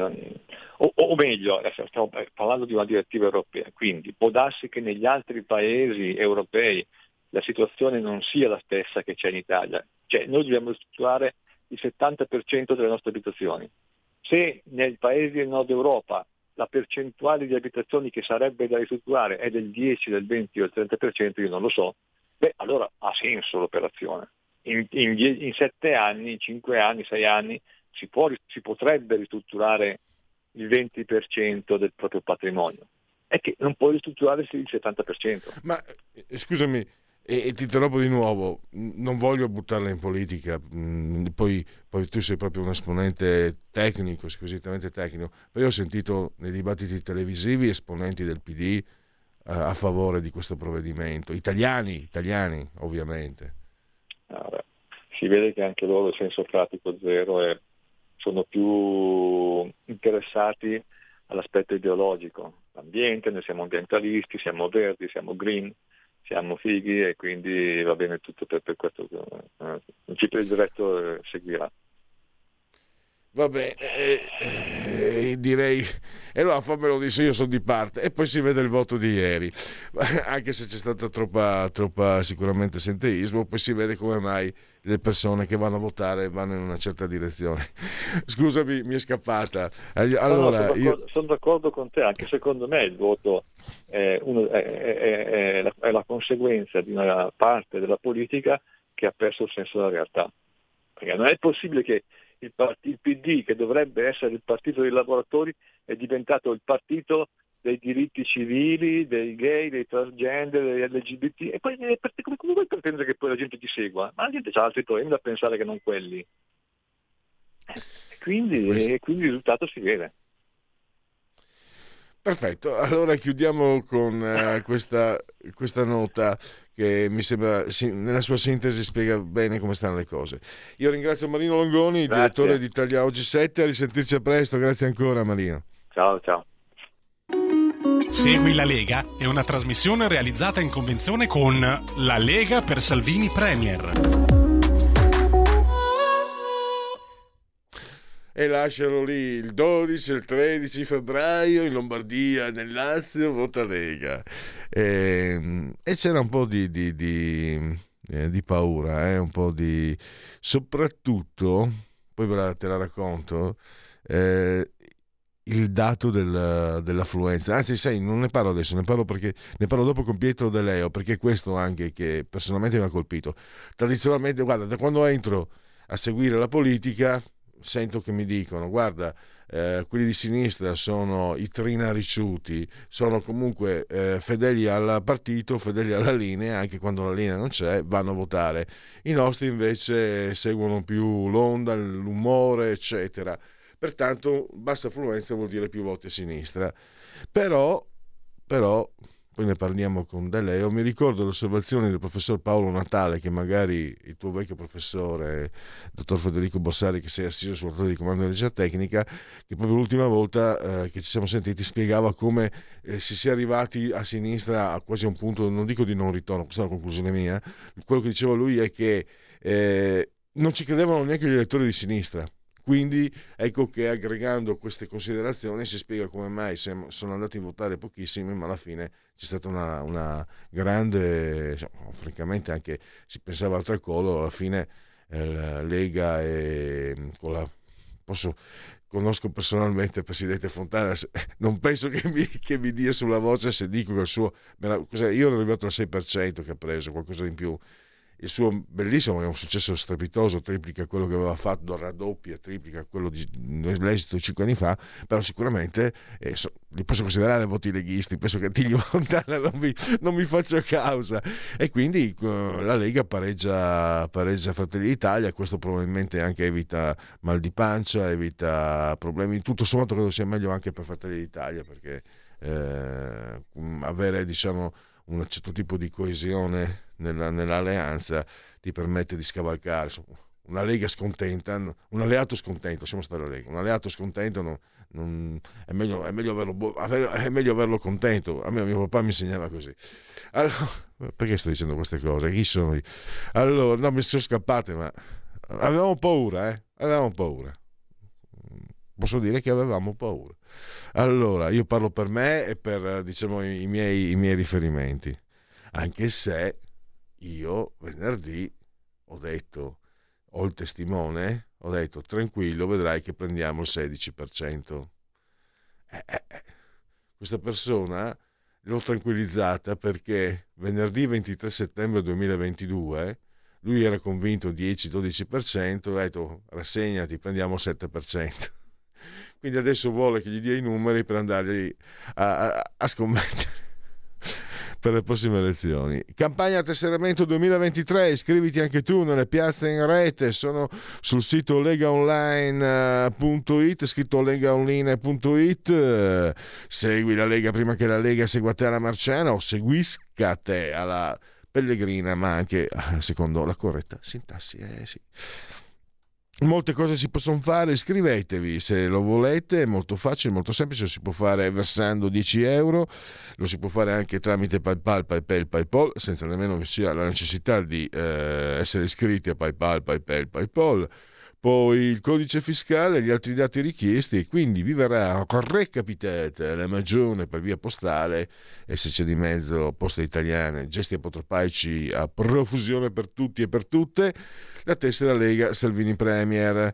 o, o, meglio, stiamo parlando di una direttiva europea, quindi può darsi che negli altri paesi europei la situazione non sia la stessa che c'è in Italia. Cioè, noi dobbiamo ristrutturare il 70% delle nostre abitazioni. Se nei paesi del nord Europa la percentuale di abitazioni che sarebbe da ristrutturare è del 10, del 20 o del 30%, io non lo so, beh, allora ha senso l'operazione. In, in, in 7 anni, in 5 anni, 6 anni si, può, si potrebbe ristrutturare il 20% del proprio patrimonio. È che non puoi ristrutturare il 70%. Ma eh, scusami, e, e, ti interrompo di nuovo, non voglio buttarla in politica, mm, poi, poi, tu sei proprio un esponente tecnico, squisitamente tecnico, però io ho sentito nei dibattiti televisivi esponenti del PD eh, a favore di questo provvedimento, italiani, italiani ovviamente. Allora, si vede che anche loro il senso pratico zero e sono più interessati all'aspetto ideologico, l'ambiente, noi siamo ambientalisti, siamo verdi, siamo green, siamo fighi e quindi va bene tutto per, per questo. Eh, il chip diretto eh, seguirà. Vabbè, eh, eh, direi, e allora fammelo dire, io sono di parte, e poi si vede il voto di ieri, anche se c'è stata troppa, troppa sicuramente senteismo, poi si vede come mai le persone che vanno a votare vanno in una certa direzione. Scusami, mi è scappata. Allora, no, no, sono, io... d'accordo, sono, d'accordo, con te, anche secondo me il voto è, uno, è, è, la, è, la, conseguenza di una parte della politica che ha perso il senso della realtà. Perché non è possibile che il, part- il PD, che dovrebbe essere il partito dei lavoratori, è diventato il partito dei diritti civili, dei gay, dei transgender, degli LGBT, e poi come, come vuoi pretendere che poi la gente ti segua? Ma la gente ha altri problemi da pensare che non quelli. E quindi, e quindi il risultato si vede. Perfetto, allora chiudiamo con uh, questa, questa, nota che mi sembra nella sua sintesi spiega bene come stanno le cose. Io ringrazio Marino Longoni, grazie. direttore di Italia Oggi 7, a risentirci a presto, grazie ancora Marino. Ciao ciao. Segui la Lega è una trasmissione realizzata in convenzione con La Lega per Salvini Premier. E lasciano lì il 12 e il 13 febbraio in Lombardia, nel Lazio, vota Lega. E, e c'era un po' di, di, di, eh, di paura, eh? un po' di... soprattutto, poi ve la, te la racconto, eh, il dato del, dell'affluenza. Anzi, sai, non ne parlo adesso, ne parlo, perché, ne parlo dopo con Pietro De Leo, perché questo anche che personalmente mi ha colpito. Tradizionalmente, guarda, da quando entro a seguire la politica, sento che mi dicono, guarda, eh, quelli di sinistra sono i trinariciuti, sono comunque eh, fedeli al partito, fedeli alla linea, anche quando la linea non c'è, vanno a votare. I nostri invece seguono più l'onda, l'umore, eccetera. Pertanto bassa affluenza vuol dire più voti a sinistra. Però, però poi ne parliamo con De Leo, mi ricordo l'osservazione del professor Paolo Natale, che magari il tuo vecchio professore, dottor Federico Borsari, che sei assiso sul di comando di energia tecnica, che proprio l'ultima volta eh, che ci siamo sentiti spiegava come eh, si sia arrivati a sinistra a quasi un punto, non dico di non ritorno, questa è una conclusione mia, quello che diceva lui è che eh, non ci credevano neanche gli elettori di sinistra quindi ecco che aggregando queste considerazioni si spiega come mai sono andati a votare pochissimi, ma alla fine c'è stata una, una grande, insomma, francamente anche si pensava al tricolore, alla fine eh, Lega e con la, posso, conosco personalmente il presidente Fontana, non penso che mi, che mi, dia sulla voce se dico che il suo, io ero arrivato al 6% che ha preso, qualcosa in più il suo bellissimo è un successo strepitoso, triplica quello che aveva fatto, raddoppia, triplica quello di l'esito di cinque anni fa, però sicuramente eh, so, li posso considerare voti leghisti, penso che Tiglio Montana non mi, non mi faccia causa. E quindi uh, la Lega pareggia, pareggia Fratelli d'Italia, questo probabilmente anche evita mal di pancia, evita problemi, tutto sommato credo sia meglio anche per Fratelli d'Italia perché eh, avere diciamo un certo tipo di coesione nella, nell'alleanza ti permette di scavalcare. Una Lega scontenta, un alleato scontento, lasciamo stare la Lega, un alleato scontento non, non, è, meglio, è, meglio averlo, è, meglio, averlo, contento. A me mio papà mi insegnava così. Allora, perché sto dicendo queste cose? Chi sono io? Allora, no, mi sono scappate, ma avevamo paura, eh? Avevamo paura. Posso dire che avevamo paura. Allora, io parlo per me e per diciamo, i, miei, i miei riferimenti. Anche se io venerdì ho detto, ho il testimone, ho detto tranquillo, vedrai che prendiamo il 16%. Eh, eh, eh. Questa persona l'ho tranquillizzata perché venerdì 23 settembre 2022 lui era convinto 10-12%, ho detto rassegnati, prendiamo il 7%. Quindi adesso vuole che gli dia i numeri per andargli a, a, a scommettere per le prossime elezioni. Campagna tesseramento 2023, iscriviti anche tu nelle piazze in rete, sono sul sito legaonline.it, scritto legaonline.it, segui la Lega prima che la Lega segua te alla Marciana o seguisca te alla Pellegrina, ma anche secondo la corretta sintassi. Eh sì. Molte cose si possono fare, iscrivetevi se lo volete, è molto facile, molto semplice, lo si può fare versando 10 euro, lo si può fare anche tramite PayPal, PayPal, PayPal, senza nemmeno che sia la necessità di eh, essere iscritti a PayPal, PayPal, PayPal poi il codice fiscale e gli altri dati richiesti e quindi vi verrà recapitata la magione per via postale e se c'è di mezzo poste italiane, gesti apotropaici a profusione per tutti e per tutte, la tessera Lega Salvini Premier.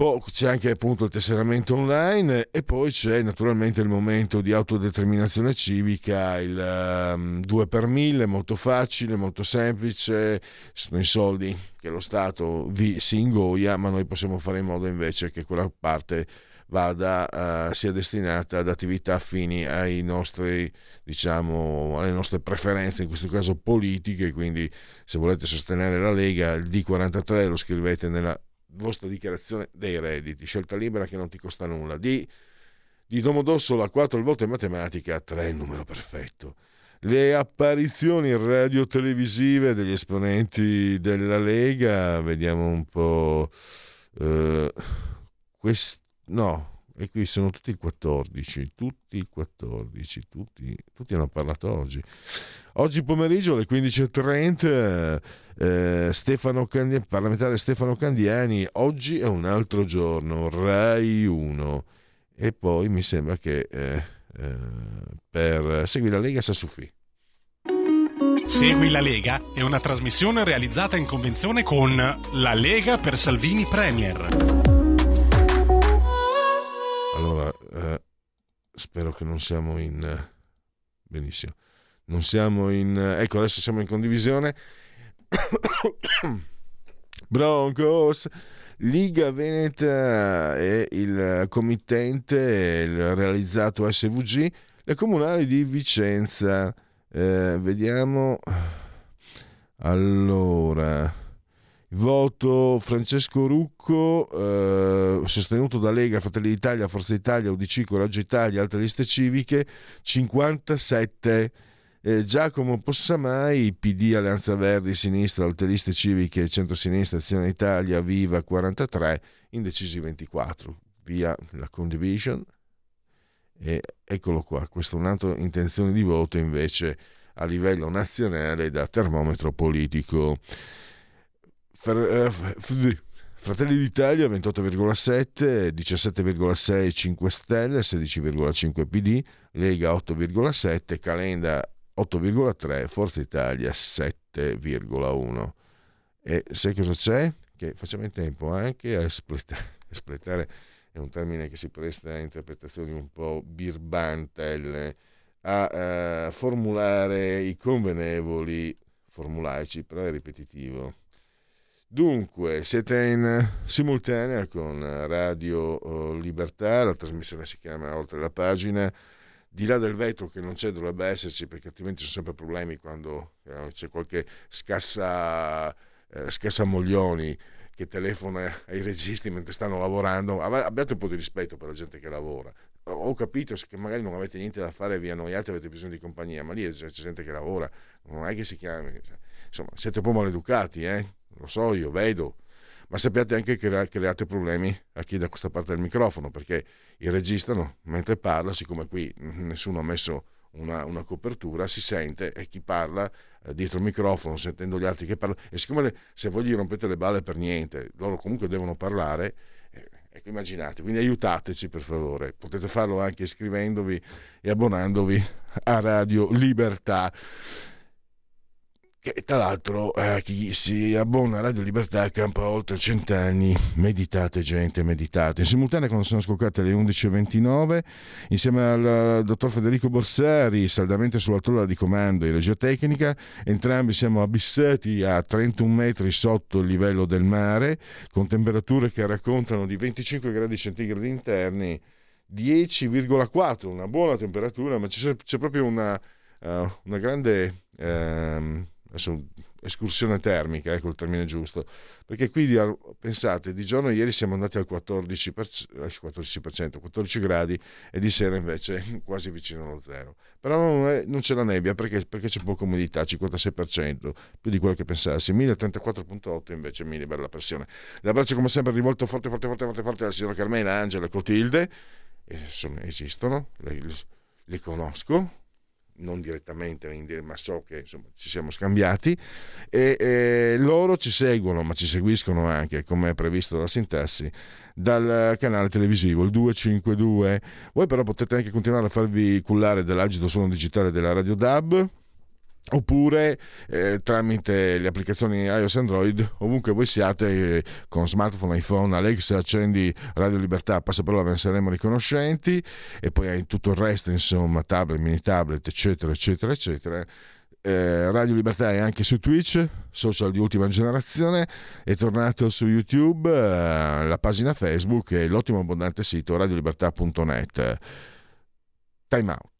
Poi c'è anche appunto il tesseramento online e poi c'è naturalmente il momento di autodeterminazione civica, il um, ehm, 2 per 1000, molto facile, molto semplice, sono i soldi che lo Stato vi si ingoia, ma noi possiamo fare in modo invece che quella parte vada, uh, sia destinata ad attività affini nostri, diciamo, alle nostre preferenze, in questo caso politiche, quindi se volete sostenere la Lega, il D43 lo scrivete nella vostra dichiarazione dei redditi, scelta libera che non ti costa nulla. Di, di Domodossola 4 il voto in matematica, 3 il numero perfetto. Le apparizioni radio-televisive degli esponenti della Lega, vediamo un po'. Eh, quest, no, e qui sono tutti il 14, tutti il 14, tutti, tutti hanno parlato oggi. Oggi pomeriggio alle 15.30 eh, Stefano Candiani, parlamentare Stefano Candiani, oggi è un altro giorno, Rai 1 e poi mi sembra che eh, eh, per Segui la Lega Sassufì. Segui la Lega è una trasmissione realizzata in convenzione con La Lega per Salvini Premier. Allora, eh, spero che non siamo in... benissimo. Non siamo in... ecco, adesso siamo in condivisione. Broncos. Liga Veneta e il committente, il realizzato SVG, le comunali di Vicenza eh, vediamo. Allora, voto Francesco Rucco, eh, sostenuto da Lega, Fratelli d'Italia, Forza Italia, UDC, Coraggio Italia, altre liste civiche, 57. Eh, Giacomo Possamai, PD, Alleanza Verdi, Sinistra, Alte Liste Civiche, Centro-Sinistra, Azione Italia, Viva 43, indecisi 24. Via la condivision. E eccolo qua, questa è un'altra intenzione di voto invece a livello nazionale da termometro politico. Fratelli d'Italia 28,7, 17,6 5 Stelle, 16,5 PD, Lega 8,7, Calenda 8,3, Forza Italia 7,1. E sai cosa c'è? Che facciamo in tempo anche a espletare, espletare è un termine che si presta a interpretazioni un po' birbante, a uh, formulare i convenevoli formulaici, però è ripetitivo. Dunque, siete in simultanea con Radio Libertà, la trasmissione si chiama Oltre la pagina, di là del vetro che non c'è dovrebbe esserci perché altrimenti ci sono sempre problemi quando eh, c'è qualche scassa, eh, scassamoglioni che telefona ai registi mentre stanno lavorando, abbiate un po' di rispetto per la gente che lavora. Ho capito che magari non avete niente da fare, vi annoiate, avete bisogno di compagnia, ma lì c'è gente che lavora, non è che si chiami. Cioè, insomma, siete un po' maleducati, eh? Lo so, io vedo, ma sappiate anche che create problemi a chi da questa parte del microfono, perché il regista mentre parla, siccome qui nessuno ha messo una, una, copertura, si sente e chi parla eh, dietro il microfono, sentendo gli altri che parlano, e siccome se voi gli rompete le balle per niente, loro comunque devono parlare, eh, ecco immaginate, quindi aiutateci per favore, potete farlo anche iscrivendovi e abbonandovi a Radio Libertà che tra l'altro eh, chi si abbona a Radio Libertà campa oltre cent'anni, meditate gente, meditate. In simultanea quando sono scoccate le 11.29, insieme al dottor Federico Borsari, saldamente sulla tolla di comando in regia tecnica, entrambi siamo abissati a 31 metri sotto il livello del mare, con temperature che raccontano di 25 gradi centigradi interni, 10,4, una buona temperatura, ma c'è, c'è proprio una, uh, una grande... Uh, adesso escursione termica, ecco il termine giusto, perché qui pensate, di giorno ieri siamo andati al 14%, 14%, 14 gradi e di sera invece quasi vicino allo zero. Però non, è, non c'è la nebbia perché, perché, c'è poca umidità, 56%, più di quello che pensassi, 1034.8 invece millibara la pressione. L'abbraccio come sempre rivolto forte, forte, forte, forte, forte alla signora Carmela, Angela e Clotilde, e, insomma, esistono, le, le conosco, non direttamente, ma so che insomma, ci siamo scambiati e, e, loro ci seguono, ma ci seguiscono anche, come è previsto dalla sintassi, dal canale televisivo, il 252. Voi però potete anche continuare a farvi cullare dell'agito suono digitale della Radio DAB oppure eh, tramite le applicazioni iOS Android ovunque voi siate eh, con smartphone, iPhone, Alexa accendi Radio Libertà, passaparola ve ne saremo riconoscenti e poi hai tutto il resto insomma tablet, mini tablet eccetera eccetera eccetera eh, Radio Libertà è anche su Twitch, social di ultima generazione, è tornato su YouTube, eh, la pagina Facebook e l'ottimo abbondante sito radiolibertà.net. Time out.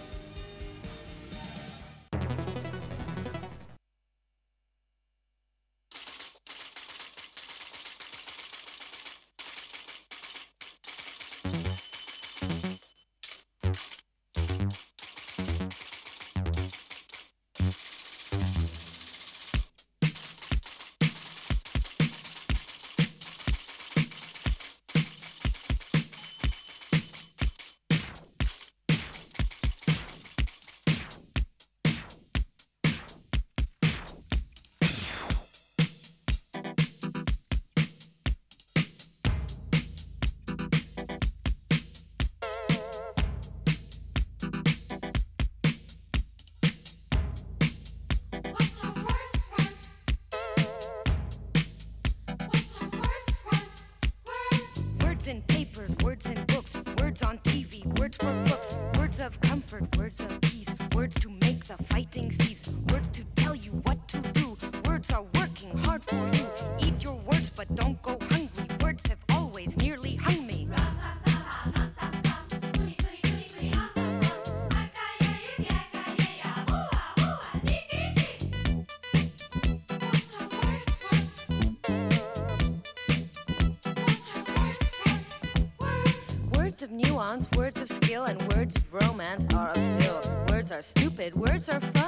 stupid, words are fun.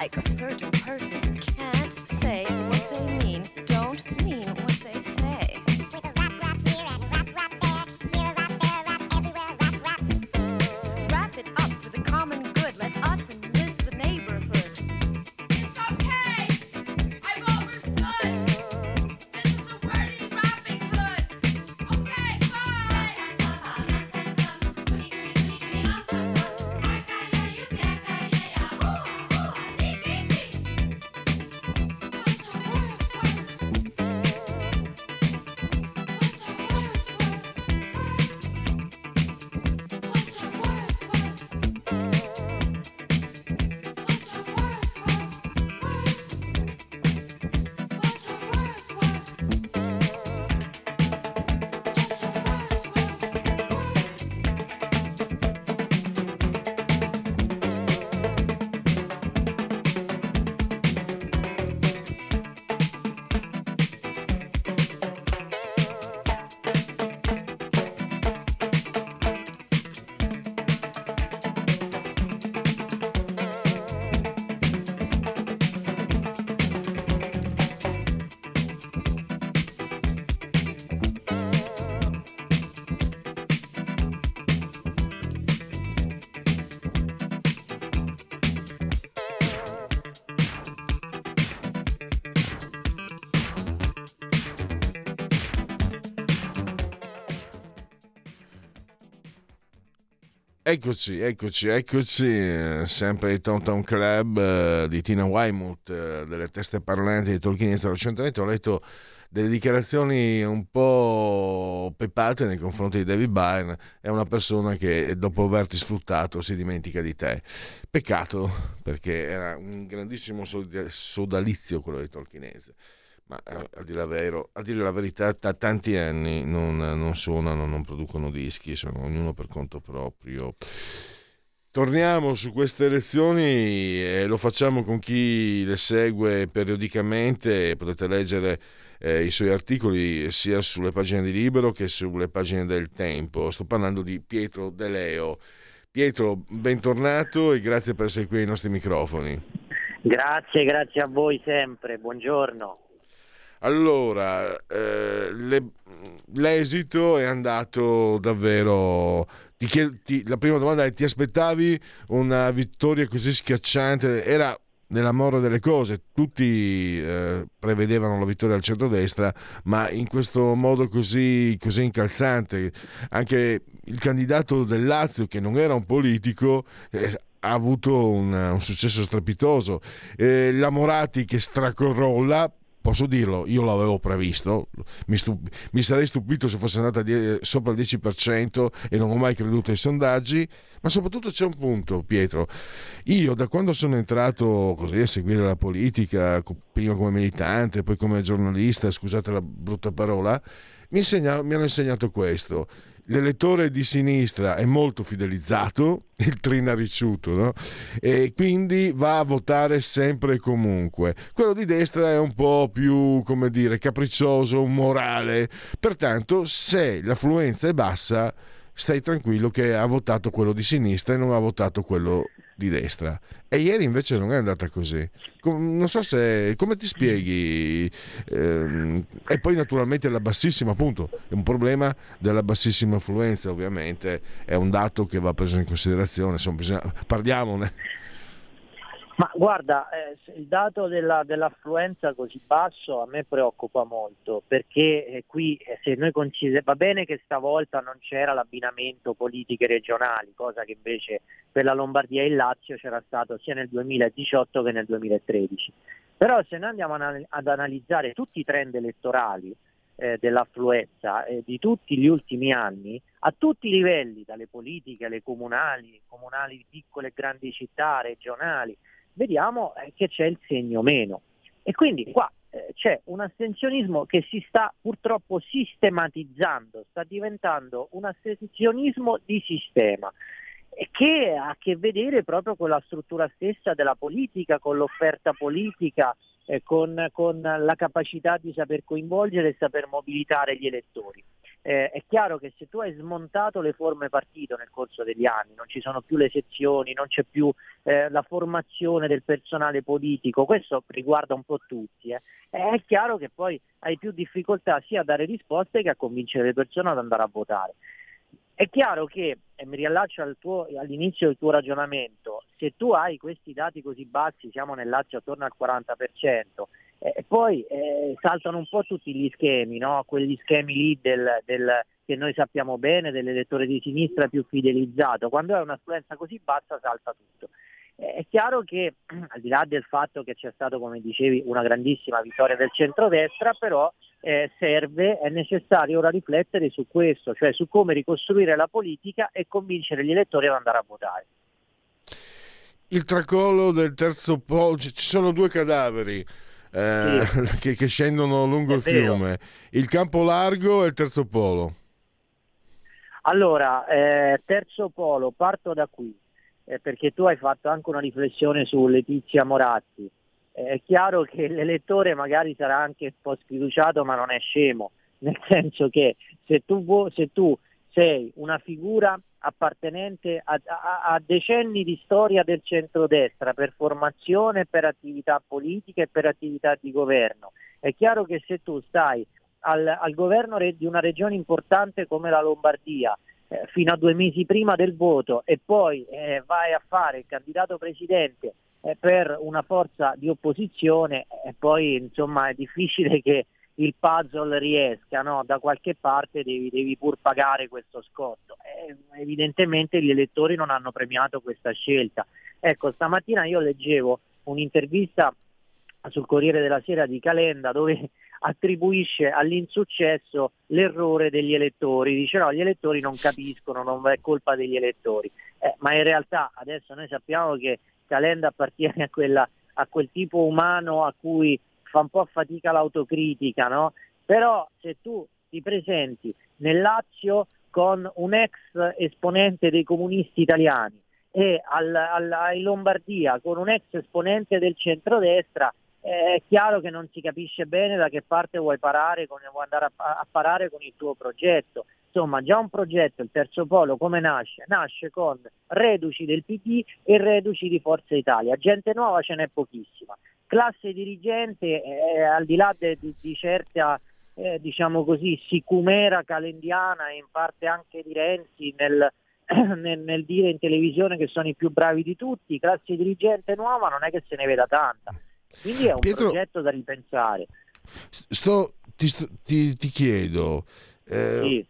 like a surgeon. Eccoci, eccoci, eccoci, eh, sempre il Town Club eh, di Tina Weymouth, eh, delle teste parlanti di Tolkien. Recentemente ho letto delle dichiarazioni un po' pepate nei confronti di David Byrne. È una persona che dopo averti sfruttato si dimentica di te. Peccato, perché era un grandissimo sod- sodalizio quello di Tolkienese. Ma eh, a dire la, vero, a dire la verità, da tanti anni non, non suonano, non producono dischi, sono ognuno per conto proprio. Torniamo su queste elezioni e lo facciamo con chi le segue periodicamente. Potete leggere eh, i suoi articoli sia sulle pagine di Libero che sulle pagine del Tempo. Sto parlando di Pietro De Leo. Pietro, bentornato e grazie per essere qui ai nostri microfoni. Grazie, grazie a voi sempre. Buongiorno. Allora, eh, le, l'esito è andato davvero. Ti chied, ti, la prima domanda è: ti aspettavi una vittoria così schiacciante? Era nella mora delle cose, tutti eh, prevedevano la vittoria al centrodestra, ma in questo modo così, così incalzante. Anche il candidato del Lazio, che non era un politico, eh, ha avuto un, un successo strepitoso. Eh, la Morati che stracorolla posso dirlo, io l'avevo previsto, mi, stup- mi sarei stupito se fosse andata die- sopra il 10% e non ho mai creduto ai sondaggi, ma soprattutto c'è un punto, Pietro. Io da quando sono entrato così a seguire la politica, prima come militante, poi come giornalista, scusate la brutta parola, mi, insegna- mi hanno insegnato questo l'elettore di sinistra è molto fidelizzato, il trinariciuto, no? e quindi va a votare sempre e comunque. Quello di destra è un po' più, come dire, capriccioso, morale. Pertanto, se l'affluenza è bassa, stai tranquillo che ha votato quello di sinistra e non ha votato quello di destra. E ieri invece non è andata così. Non so se come ti spieghi. Ehm, e poi naturalmente la bassissima, appunto, è un problema della bassissima affluenza, ovviamente, è un dato che va preso in considerazione, insomma, bisogna, parliamone. Ma guarda, eh, il dato della, dell'affluenza così basso a me preoccupa molto perché eh, qui eh, se noi consideriamo, va bene che stavolta non c'era l'abbinamento politiche regionali, cosa che invece per la Lombardia e il Lazio c'era stato sia nel 2018 che nel 2013. Però se noi andiamo ad analizzare tutti i trend elettorali eh, dell'affluenza eh, di tutti gli ultimi anni, a tutti i livelli, dalle politiche alle comunali, comunali di piccole e grandi città, regionali, vediamo eh, che c'è il segno meno. E quindi qua eh, c'è un astensionismo che si sta purtroppo sistematizzando, sta diventando un astensionismo di sistema che ha a che vedere proprio con la struttura stessa della politica, con l'offerta politica, eh, con, con, la capacità di saper coinvolgere e saper mobilitare gli elettori. Eh, è chiaro che se tu hai smontato le forme partito nel corso degli anni, non ci sono più le sezioni, non c'è più eh, la formazione del personale politico, questo riguarda un po' tutti, eh. è chiaro che poi hai più difficoltà sia a dare risposte che a convincere le persone ad andare a votare. È chiaro che, e mi riallaccio al tuo, all'inizio del tuo ragionamento, se tu hai questi dati così bassi, siamo nel Lazio attorno al 40%, e poi eh, saltano un po' tutti gli schemi, no? quegli schemi lì del, del, che noi sappiamo bene dell'elettore di sinistra più fidelizzato, quando hai un'affluenza così bassa salta tutto. È chiaro che al di là del fatto che c'è stato, come dicevi, una grandissima vittoria del centrodestra, però eh, serve, è necessario ora riflettere su questo, cioè su come ricostruire la politica e convincere gli elettori ad andare a votare. Il tracollo del terzo polo, ci sono due cadaveri. Eh, sì. che, che, scendono lungo è il vero. fiume, il campo largo e il terzo polo. Allora, eh, terzo polo, parto da qui eh, perché tu hai fatto anche una riflessione su Letizia Moratti. Eh, è chiaro che l'elettore magari sarà anche un po' sfiduciato, ma non è scemo, nel senso che se tu, se tu sei una figura appartenente a, a, a, decenni di storia del centrodestra per formazione, per attività politica e per attività di governo. È chiaro che se tu stai al, al governo di una regione importante come la Lombardia eh, fino a due mesi prima del voto e poi eh, vai a fare il candidato presidente eh, per una forza di opposizione e poi insomma è difficile che il puzzle riesca, no? da qualche parte devi, devi pur pagare questo scotto. Eh, evidentemente gli elettori non hanno premiato questa scelta. Ecco, stamattina io leggevo un'intervista sul Corriere della Sera di Calenda dove attribuisce all'insuccesso l'errore degli elettori, dice no, gli elettori non capiscono, non è colpa degli elettori, eh, ma in realtà adesso noi sappiamo che Calenda appartiene a, quella, a quel tipo umano a cui fa un po' fatica l'autocritica, no? Però se tu ti presenti nel Lazio con un ex esponente dei comunisti italiani e al, al, in Lombardia con un ex esponente del centrodestra, eh, è chiaro che non si capisce bene da che parte vuoi, parare con, vuoi andare a, a parare con il tuo progetto. Insomma, già un progetto, il terzo polo, come nasce? Nasce con reduci del PD e reduci di Forza Italia. Gente nuova ce n'è pochissima classe dirigente, eh, al di là di, di, certa eh, diciamo così, sicumera calendiana e in parte anche di Renzi nel, nel, nel, dire in televisione che sono i più bravi di tutti, classe dirigente nuova non è che se ne veda tanta. Quindi è un Pietro, progetto da ripensare. Sto, ti, ti, ti, chiedo, eh, sì.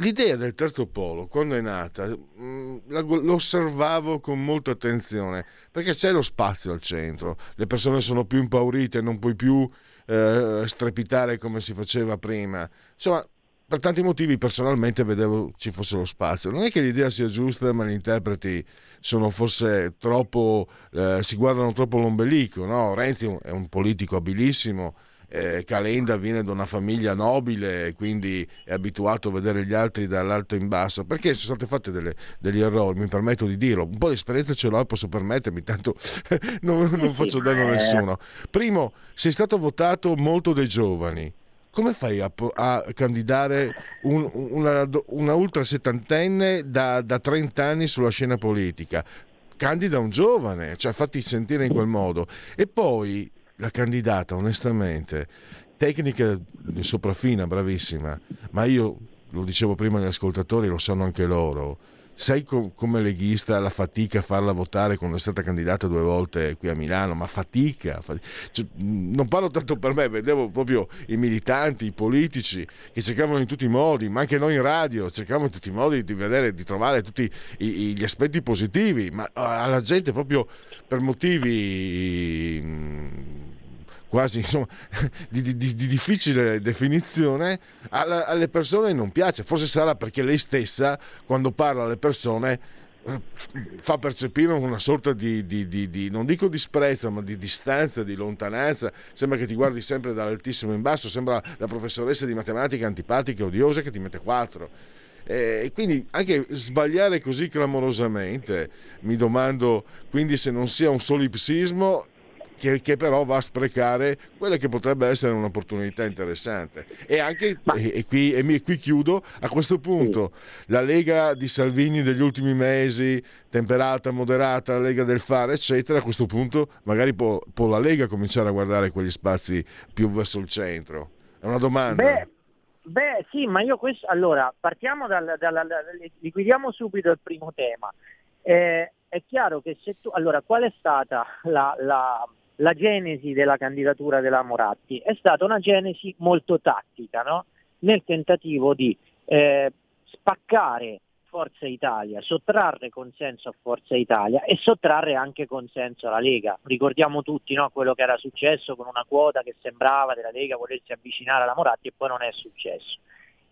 L'idea del terzo polo, quando è nata, mm, lo osservavo con molta attenzione, perché c'è lo spazio al centro, le persone sono più impaurite, non puoi più eh, strepitare come si faceva prima. Insomma, per tanti motivi personalmente vedevo ci fosse lo spazio. Non è che l'idea sia giusta, ma gli interpreti sono forse troppo, eh, si guardano troppo l'ombelico. No? Renzi è un politico abilissimo, eh, Calenda viene da una famiglia nobile e quindi è abituato a vedere gli altri dall'alto in basso, perché sono state fatte delle, degli errori, mi permetto di dirlo, un po' di esperienza ce l'ho e posso permettermi, tanto non, non faccio danno a nessuno. Primo, sei stato votato molto dai giovani, come fai a, a candidare un, una, una, ultra settantenne da, da 30 anni sulla scena politica? Candida un giovane, cioè fatti sentire in quel modo. E poi la candidata, onestamente, tecnica di sopraffina, bravissima, ma io lo dicevo prima agli ascoltatori, lo sanno anche loro. Sai com- come leghista la fatica a farla votare quando è stata candidata due volte qui a Milano, ma fatica. fatica. Cioè, non parlo tanto per me, vedevo proprio i militanti, i politici che cercavano in tutti i modi, ma anche noi in radio cercavamo in tutti i modi di vedere, di trovare tutti i, gli aspetti positivi, ma alla gente proprio per motivi quasi insomma, di, di, di, difficile definizione, alla, alle persone non piace. Forse sarà perché lei stessa, quando parla alle persone, eh, fa percepire una sorta di, non dico disprezzo, ma di distanza, di lontananza. Sembra che ti guardi sempre dall'altissimo in basso, sembra la professoressa di matematica antipatica e odiosa che ti mette 4. E quindi anche sbagliare così clamorosamente, mi domando quindi se non sia un solipsismo che, che, però va a sprecare quella che potrebbe essere un'opportunità interessante. E anche, Ma... e, e, qui, e qui, chiudo, a questo punto la Lega di Salvini degli ultimi mesi, temperata, moderata, la Lega del fare, eccetera, a questo punto magari può, può la Lega cominciare a guardare quegli spazi più verso il centro. È una domanda. Beh. Beh, sì, ma io questo. Allora, partiamo dal. dal, dal liquidiamo subito il primo tema. Eh, è chiaro che se tu. Allora, qual è stata la, la, la genesi della candidatura della Moratti è stata una genesi molto tattica, no? nel tentativo di eh, spaccare Forza Italia, sottrarre consenso a Forza Italia e sottrarre anche consenso alla Lega. Ricordiamo tutti no, quello che era successo con una quota che sembrava della Lega volersi avvicinare alla Moratti e poi non è successo.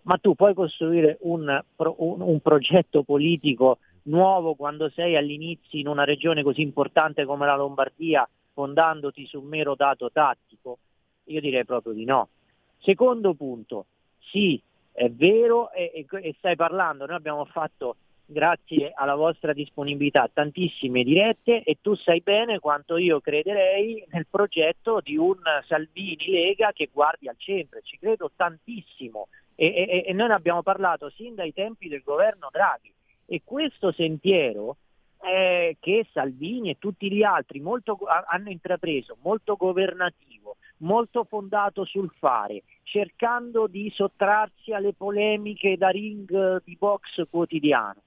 Ma tu puoi costruire un, un, un progetto politico nuovo quando sei all'inizio in una regione così importante come la Lombardia fondandoti su un mero dato tattico? Io direi proprio di no. Secondo punto, sì, è vero e, e, e stai parlando, noi abbiamo fatto grazie alla vostra disponibilità tantissime dirette e tu sai bene quanto io crederei nel progetto di un Salvini Lega che guardi al centro, ci credo tantissimo e, e, e noi ne abbiamo parlato sin dai tempi del governo Draghi e questo sentiero eh, che Salvini e tutti gli altri molto, hanno intrapreso, molto governativo, molto fondato sul fare, cercando di sottrarsi alle polemiche da ring di box quotidiano.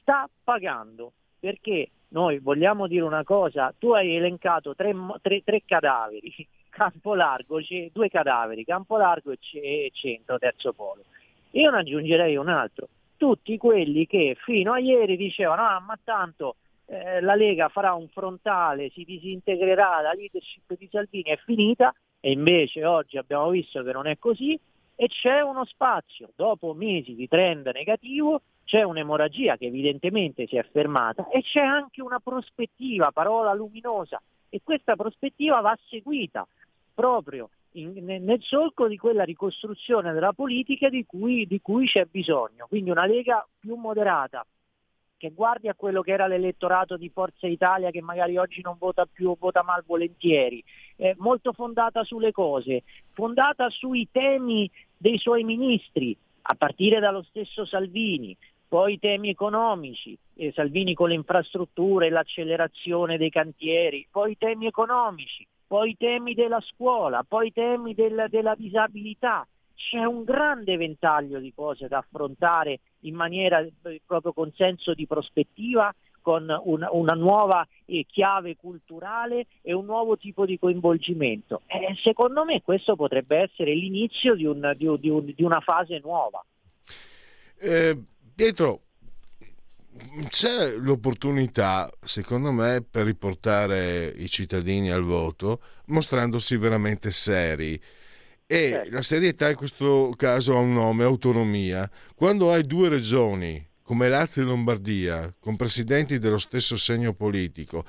Sta pagando perché noi vogliamo dire una cosa, tu hai elencato tre, tre, tre cadaveri campo largo, due cadaveri, campo largo e, c- e centro, terzo polo. Io ne aggiungerei un altro, tutti quelli che fino a ieri dicevano ah, ma tanto eh, la Lega farà un frontale, si disintegrerà, la leadership di Salvini è finita e invece oggi abbiamo visto che non è così e c'è uno spazio, dopo mesi di trend negativo, c'è un'emorragia che evidentemente si è fermata e c'è anche una prospettiva, parola luminosa, e questa prospettiva va seguita proprio in, nel solco di quella ricostruzione della politica di cui, di cui c'è bisogno, quindi una Lega più moderata, che guardi a quello che era l'elettorato di Forza Italia che magari oggi non vota più o vota malvolentieri, eh, molto fondata sulle cose, fondata sui temi dei suoi ministri, a partire dallo stesso Salvini, poi i temi economici, eh, Salvini con le infrastrutture, l'accelerazione dei cantieri, poi i temi economici, poi i temi della scuola, poi i temi del, della disabilità. C'è un grande ventaglio di cose da affrontare in maniera eh, proprio con senso di prospettiva, con una, una nuova eh, chiave culturale e un nuovo tipo di coinvolgimento. Eh, secondo me questo potrebbe essere l'inizio di, un, di, un, di una fase nuova. Eh, Pietro, c'è l'opportunità, secondo me, per riportare i cittadini al voto, mostrandosi veramente seri. E la serietà in questo caso ha un nome, autonomia. Quando hai due regioni come Lazio e Lombardia, con presidenti dello stesso segno politico,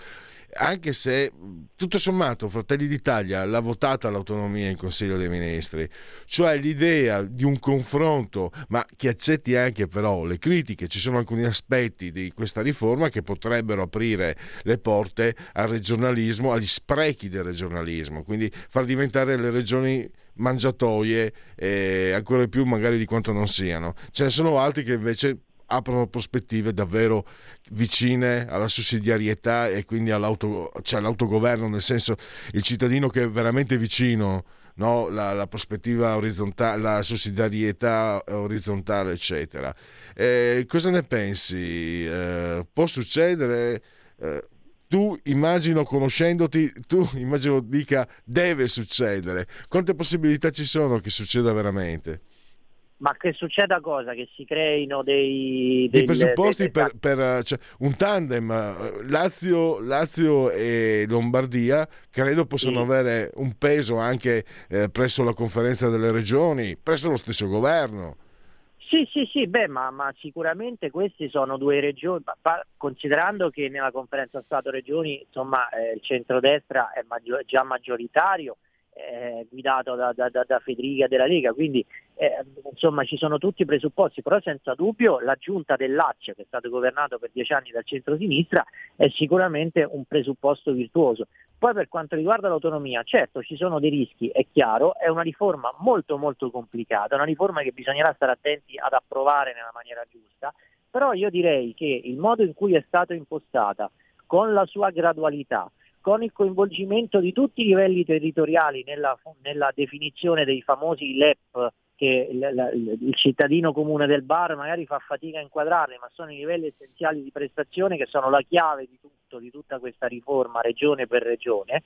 anche se tutto sommato Fratelli d'Italia l'ha votata l'autonomia in Consiglio dei Ministri, cioè l'idea di un confronto, ma che accetti anche però le critiche, ci sono alcuni aspetti di questa riforma che potrebbero aprire le porte al regionalismo, agli sprechi del regionalismo, quindi far diventare le regioni mangiatoie eh, ancora più magari di quanto non siano. Ce ne sono altri che invece aprono prospettive davvero vicine alla sussidiarietà e quindi cioè all'autogoverno, nel senso il cittadino che è veramente vicino, no? la, la prospettiva orizzontale, la sussidiarietà orizzontale, eccetera. Eh, cosa ne pensi? Eh, può succedere? Eh, tu immagino conoscendoti, tu immagino dica deve succedere. Quante possibilità ci sono che succeda veramente? Ma che succeda cosa? Che si creino dei... dei presupposti dei- per, per, cioè, un tandem eh, Lazio, Lazio e Lombardia credo possano Sì. avere un peso anche eh, presso la conferenza delle regioni, presso lo stesso governo. Sì, sì, sì, beh, ma, ma sicuramente queste sono due regioni, pa- considerando che nella conferenza Stato-Regioni insomma, eh, il centrodestra è maggio- già maggioritario, eh, guidato da, da- da- da Federica della Lega, quindi eh, insomma ci sono tutti i presupposti, però senza dubbio la giunta del Lazio, che è stato governato per dieci anni dal centro-sinistra, è sicuramente un presupposto virtuoso. Poi per quanto riguarda l'autonomia, certo ci sono dei rischi, è chiaro, è una riforma molto molto complicata, una riforma che bisognerà stare attenti ad approvare nella maniera giusta, però io direi che il modo in cui è stata impostata, con la sua gradualità, con il coinvolgimento di tutti i livelli territoriali nella, nella definizione dei famosi LEP che il, la- il cittadino comune del bar magari fa fatica a inquadrarli, ma sono i livelli essenziali di prestazione che sono la chiave di tutto, di tutta questa riforma regione per regione,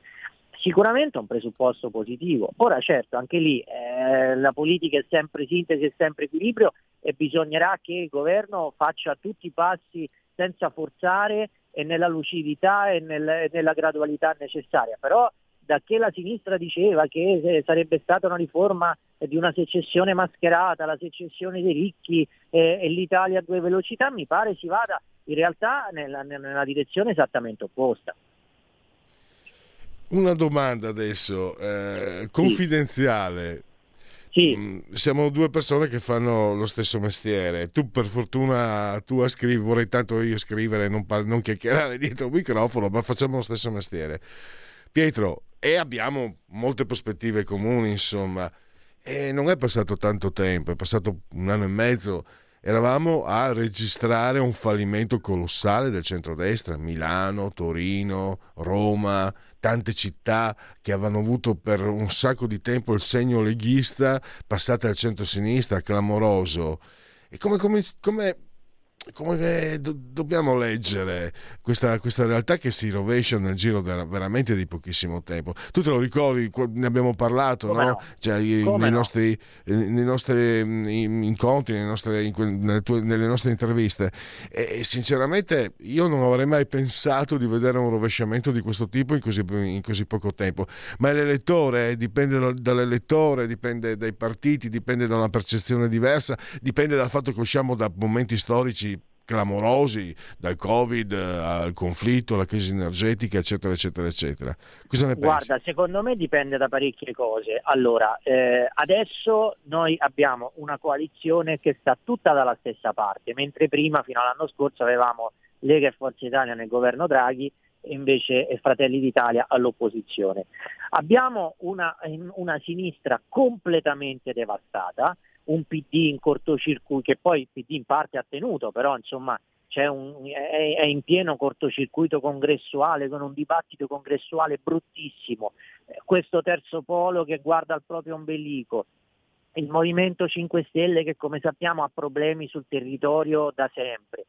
sicuramente è un presupposto positivo. Ora certo, anche lì eh, la politica è sempre sintesi, è sempre equilibrio e bisognerà che il governo faccia tutti i passi senza forzare e nella lucidità e nel- e nella gradualità necessaria. Però da che la sinistra diceva che eh, sarebbe stata una riforma di una secessione mascherata, la secessione dei ricchi eh, e l'Italia a due velocità, mi pare si vada in realtà nella, nella direzione esattamente opposta. Una domanda adesso, eh, confidenziale. Mm, Siamo due persone che fanno lo stesso mestiere. Tu per fortuna tu a scrivere, vorrei tanto io scrivere, non, par- non chiacchierare dietro un microfono, ma facciamo lo stesso mestiere. Pietro, e abbiamo molte prospettive comuni, insomma, e non è passato tanto tempo, è passato un anno e mezzo. Eravamo a registrare un fallimento colossale del centrodestra, Milano, Torino, Roma, tante città che avevano avuto per un sacco di tempo il segno leghista, passate al centro-sinistra, clamoroso. E come, come, come come do- dobbiamo leggere questa, questa, realtà che si rovescia nel giro de- veramente di pochissimo tempo? Tu te lo ricordi, ne abbiamo parlato, no? no? Cioè, nei, no? nostri, eh, nei, nostri, incontri, nelle nostre, in, nelle, tue, nelle nostre interviste. E, e, sinceramente io non avrei mai pensato di vedere un rovesciamento di questo tipo in così, in così poco tempo. Ma l'elettore eh, dipende dall'elettore, dipende dai partiti, dipende da una percezione diversa, dipende dal fatto che usciamo da momenti storici clamorosi dal covid eh, al conflitto, alla crisi energetica eccetera eccetera eccetera. Cosa ne pensi? Guarda secondo me dipende da parecchie cose. Allora eh, adesso noi abbiamo una coalizione che sta tutta dalla stessa parte mentre prima fino all'anno scorso avevamo Lega e Forza Italia nel governo Draghi e invece Fratelli d'Italia all'opposizione. Abbiamo una, una sinistra completamente devastata un PD in cortocircuito, che poi il PD in parte ha tenuto, però insomma un, è, è, in pieno cortocircuito congressuale, con un dibattito congressuale bruttissimo, eh, questo terzo polo che guarda al proprio ombelico, il Movimento 5 Stelle che come sappiamo ha problemi sul territorio da sempre.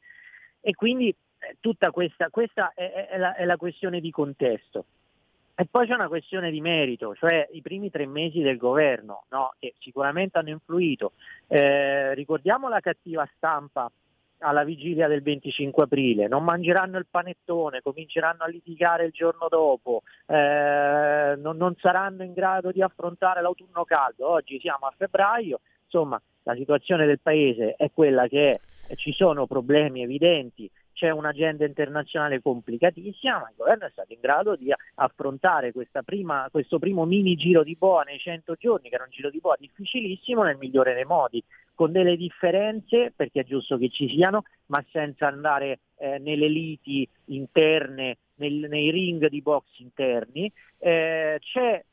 E quindi eh, tutta questa, questa è, è, la, è la questione di contesto. E poi c'è una questione di merito, cioè i primi tre mesi del governo, no? che sicuramente hanno influito. Eh, ricordiamo la cattiva stampa alla vigilia del 25 aprile, non mangeranno il panettone, cominceranno a litigare il giorno dopo, eh, non, non saranno in grado di affrontare l'autunno caldo. Oggi siamo a febbraio, insomma la situazione del paese è quella che è, ci sono problemi evidenti, c'è un'agenda internazionale complicatissima, ma il governo è stato in grado di affrontare prima, questo primo mini giro di boa nei 100 giorni, che era un giro di boa difficilissimo, nel migliore dei modi, con delle differenze, perché è giusto che ci siano, ma senza andare eh, nelle liti interne, nel, nei ring di box interni. Eh, c'è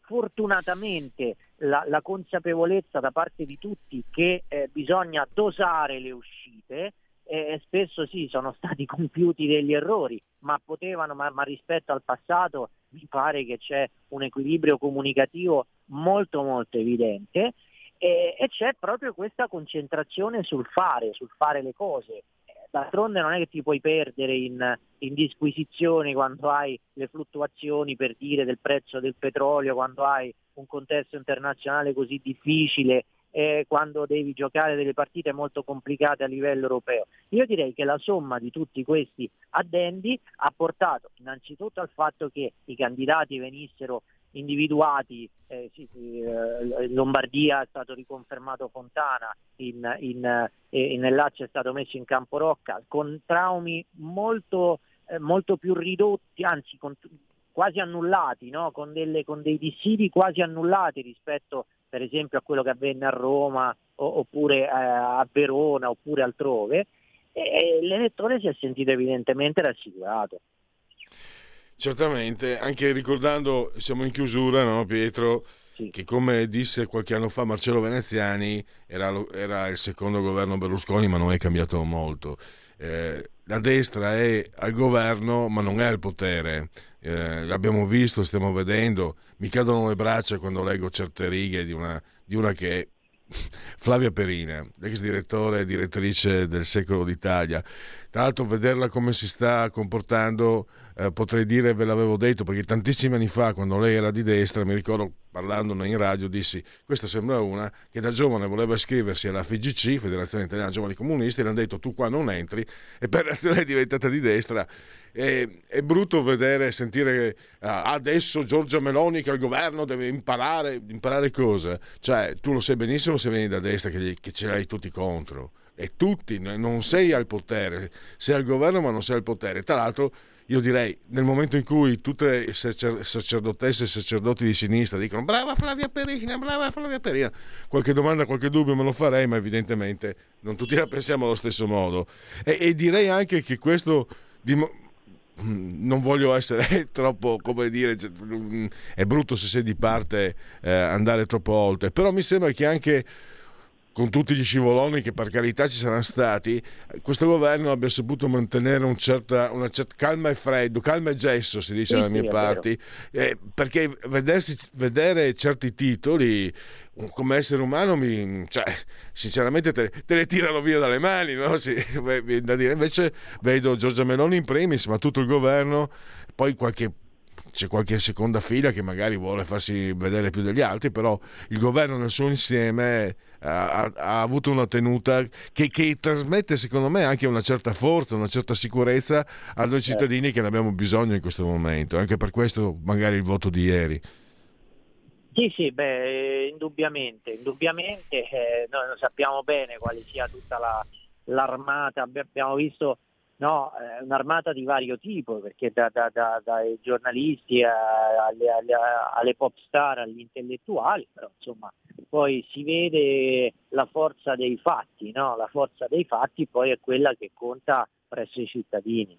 fortunatamente la, la, consapevolezza da parte di tutti che eh, bisogna dosare le uscite, e spesso sì, sono stati compiuti degli errori, ma potevano, ma, ma rispetto al passato mi pare che c'è un equilibrio comunicativo molto molto evidente e, e c'è proprio questa concentrazione sul fare, sul fare le cose. D'altronde non è che ti puoi perdere in, in, disquisizioni quando hai le fluttuazioni per dire del prezzo del petrolio, quando hai un contesto internazionale così difficile eh, quando devi giocare delle partite molto complicate a livello europeo. Io direi che la somma di tutti questi addendi ha portato innanzitutto al fatto che i candidati venissero individuati, eh, sì, eh, in Lombardia è stato riconfermato Fontana, in, in, eh, nel Lazio è stato messo in campo Rocca, con traumi molto, eh, molto più ridotti, anzi con, quasi annullati, no? con, delle, con, dei dissidi quasi annullati rispetto per esempio a quello che avvenne a Roma o, oppure eh, a Verona oppure altrove e l'elettore si è sentito evidentemente rassicurato. Certamente, anche ricordando, siamo in chiusura, no, Pietro? Sì. Che come disse qualche anno fa Marcello Veneziani, era, era, il secondo governo Berlusconi, ma non è cambiato molto. Eh, la destra è al governo, ma non è al potere eh, l'abbiamo visto, stiamo vedendo, mi cadono le braccia quando leggo certe righe di una, di una che è Flavia Perina, ex direttore e direttrice del Secolo d'Italia. Tra l'altro vederla come si sta comportando, eh, potrei dire ve l'avevo detto, perché tantissimi anni fa, quando lei era di destra, mi ricordo parlandone in radio, dissi questa sembra una che da giovane voleva iscriversi alla FIGC, Federazione Italiana Giovani Comunisti, le hanno detto tu qua non entri, e per l'azione è diventata di destra. E, è brutto vedere e sentire ah, adesso Giorgia Meloni che al governo deve imparare, imparare cosa? Cioè, tu lo sai benissimo se vieni da destra che, che ce l'hai tutti contro e tutti, non sei al potere, sei al governo ma non sei al potere. Tra l'altro io direi nel momento in cui tutte le sacerdotesse e sacerdoti di sinistra dicono brava Flavia Perina, brava Flavia Perina, qualche domanda, qualche dubbio me lo farei, ma evidentemente non tutti la pensiamo allo stesso modo. E, e direi anche che questo... Dim- non voglio essere troppo, come dire, è brutto se sei di parte eh, andare troppo oltre, però mi sembra che anche con tutti gli scivoloni che per carità ci saranno stati, questo governo abbia saputo mantenere un certa, una certa calma e freddo, calma e gesso si dice Sì, dalle mie sì, parti, eh, perché vedersi, vedere certi titoli come essere umano mi, cioè, sinceramente te, te le tirano via dalle mani, no? Sì, beh, viene da dire. invece vedo Giorgia Meloni in primis, ma tutto il governo, poi qualche c'è qualche seconda fila che magari vuole farsi vedere più degli altri, però il governo nel suo insieme ha, ha- ha avuto una tenuta che, che trasmette secondo me anche una certa forza, una certa sicurezza a noi cittadini che ne abbiamo bisogno in questo momento, anche per questo magari il voto di ieri. Sì, sì, beh, eh, indubbiamente, indubbiamente eh, noi sappiamo bene quale sia tutta la- l'armata, Abbi- abbiamo visto no, eh, un'armata di vario tipo, perché da- da- da- dai giornalisti a- alle, alle- alle pop star, agli intellettuali, però insomma poi si vede la forza dei fatti, no? la forza dei fatti poi è quella che conta presso i cittadini.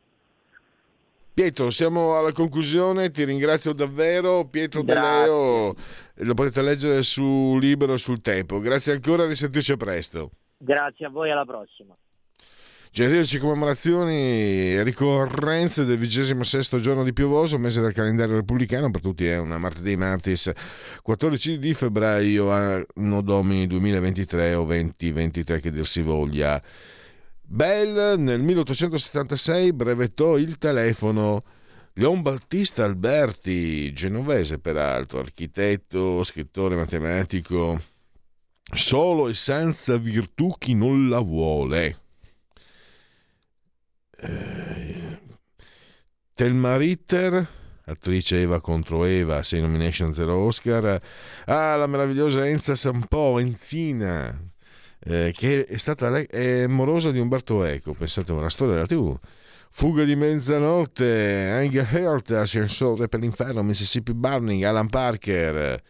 Pietro, siamo alla conclusione, ti ringrazio davvero. Pietro Grazie. Lo potete leggere su Libero sul Tempo. Grazie ancora, risentirci presto. Grazie a voi, alla prossima. Genetrici commemorazioni e ricorrenze del 26 giorno di piovoso, mese del calendario repubblicano, per tutti è una martedì martis 14 di febbraio, anno domini 2023 o 2023 che dir si voglia. Bell nel 1876 brevettò il telefono. Leon Battista Alberti, genovese peraltro, architetto, scrittore, matematico, solo e senza virtù chi non la vuole. Eh, Thelma Ritter, attrice Eva contro Eva, 6 nomination, 0 Oscar. Ah, la meravigliosa Enza Sampo, Enzina, eh, che è stata lei, è morosa di Umberto Eco, pensate a una storia della TV. Fuga di mezzanotte, Angel Heart, Ascensore per l'inferno, Mississippi Burning, Alan Parker,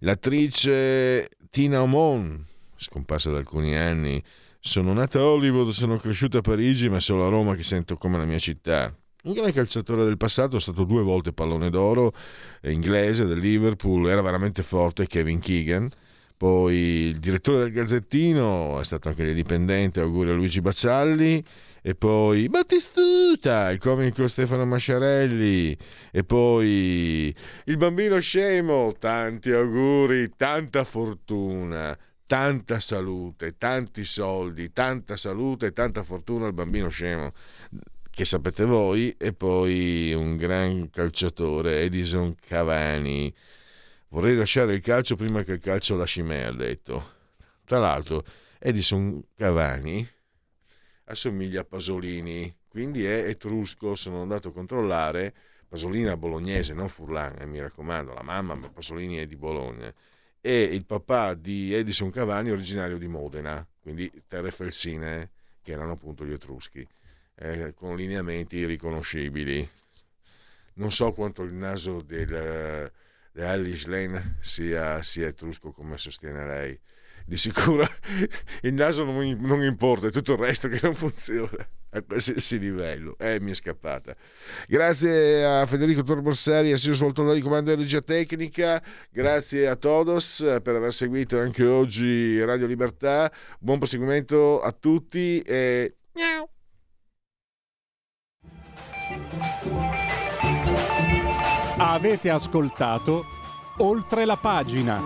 l'attrice Tina Omon, scomparsa da alcuni anni. Sono nata a Hollywood, sono cresciuta a Parigi, ma è solo a Roma che sento come la mia città. Un grande calciatore del passato, è stato due volte pallone d'oro, è inglese del Liverpool, era veramente forte, Kevin Keegan. Poi il direttore del Gazzettino, è stato anche il dipendente, auguri a Luigi Baccialli. E poi Battistuta, il comico Stefano Masciarelli. E poi il bambino scemo, tanti auguri, tanta fortuna tanta salute, tanti soldi, tanta salute e tanta fortuna al bambino scemo, che sapete voi, e poi un gran calciatore, Edison Cavani. Vorrei lasciare il calcio prima che il calcio lasci me, ha detto. Tra l'altro, Edison Cavani assomiglia a Pasolini, quindi è etrusco, sono andato a controllare, Pasolini è bolognese, non Furlan, eh, mi raccomando, la mamma, ma Pasolini è di Bologna e il papà di Edison Cavani originario di Modena, quindi terre felsine che erano appunto gli Etruschi, eh, con lineamenti riconoscibili. Non so quanto il naso del, di Alice Lane sia, sia etrusco come sostiene lei. Di sicuro il naso non, non importa, è tutto il resto che non funziona a qualsiasi livello. Eh, mi è scappata. Grazie a Federico Torborsari, assiso svolto di comando regia tecnica. Grazie a Todos per aver seguito anche oggi Radio Libertà. Buon proseguimento a tutti e ciao. Avete ascoltato oltre la pagina.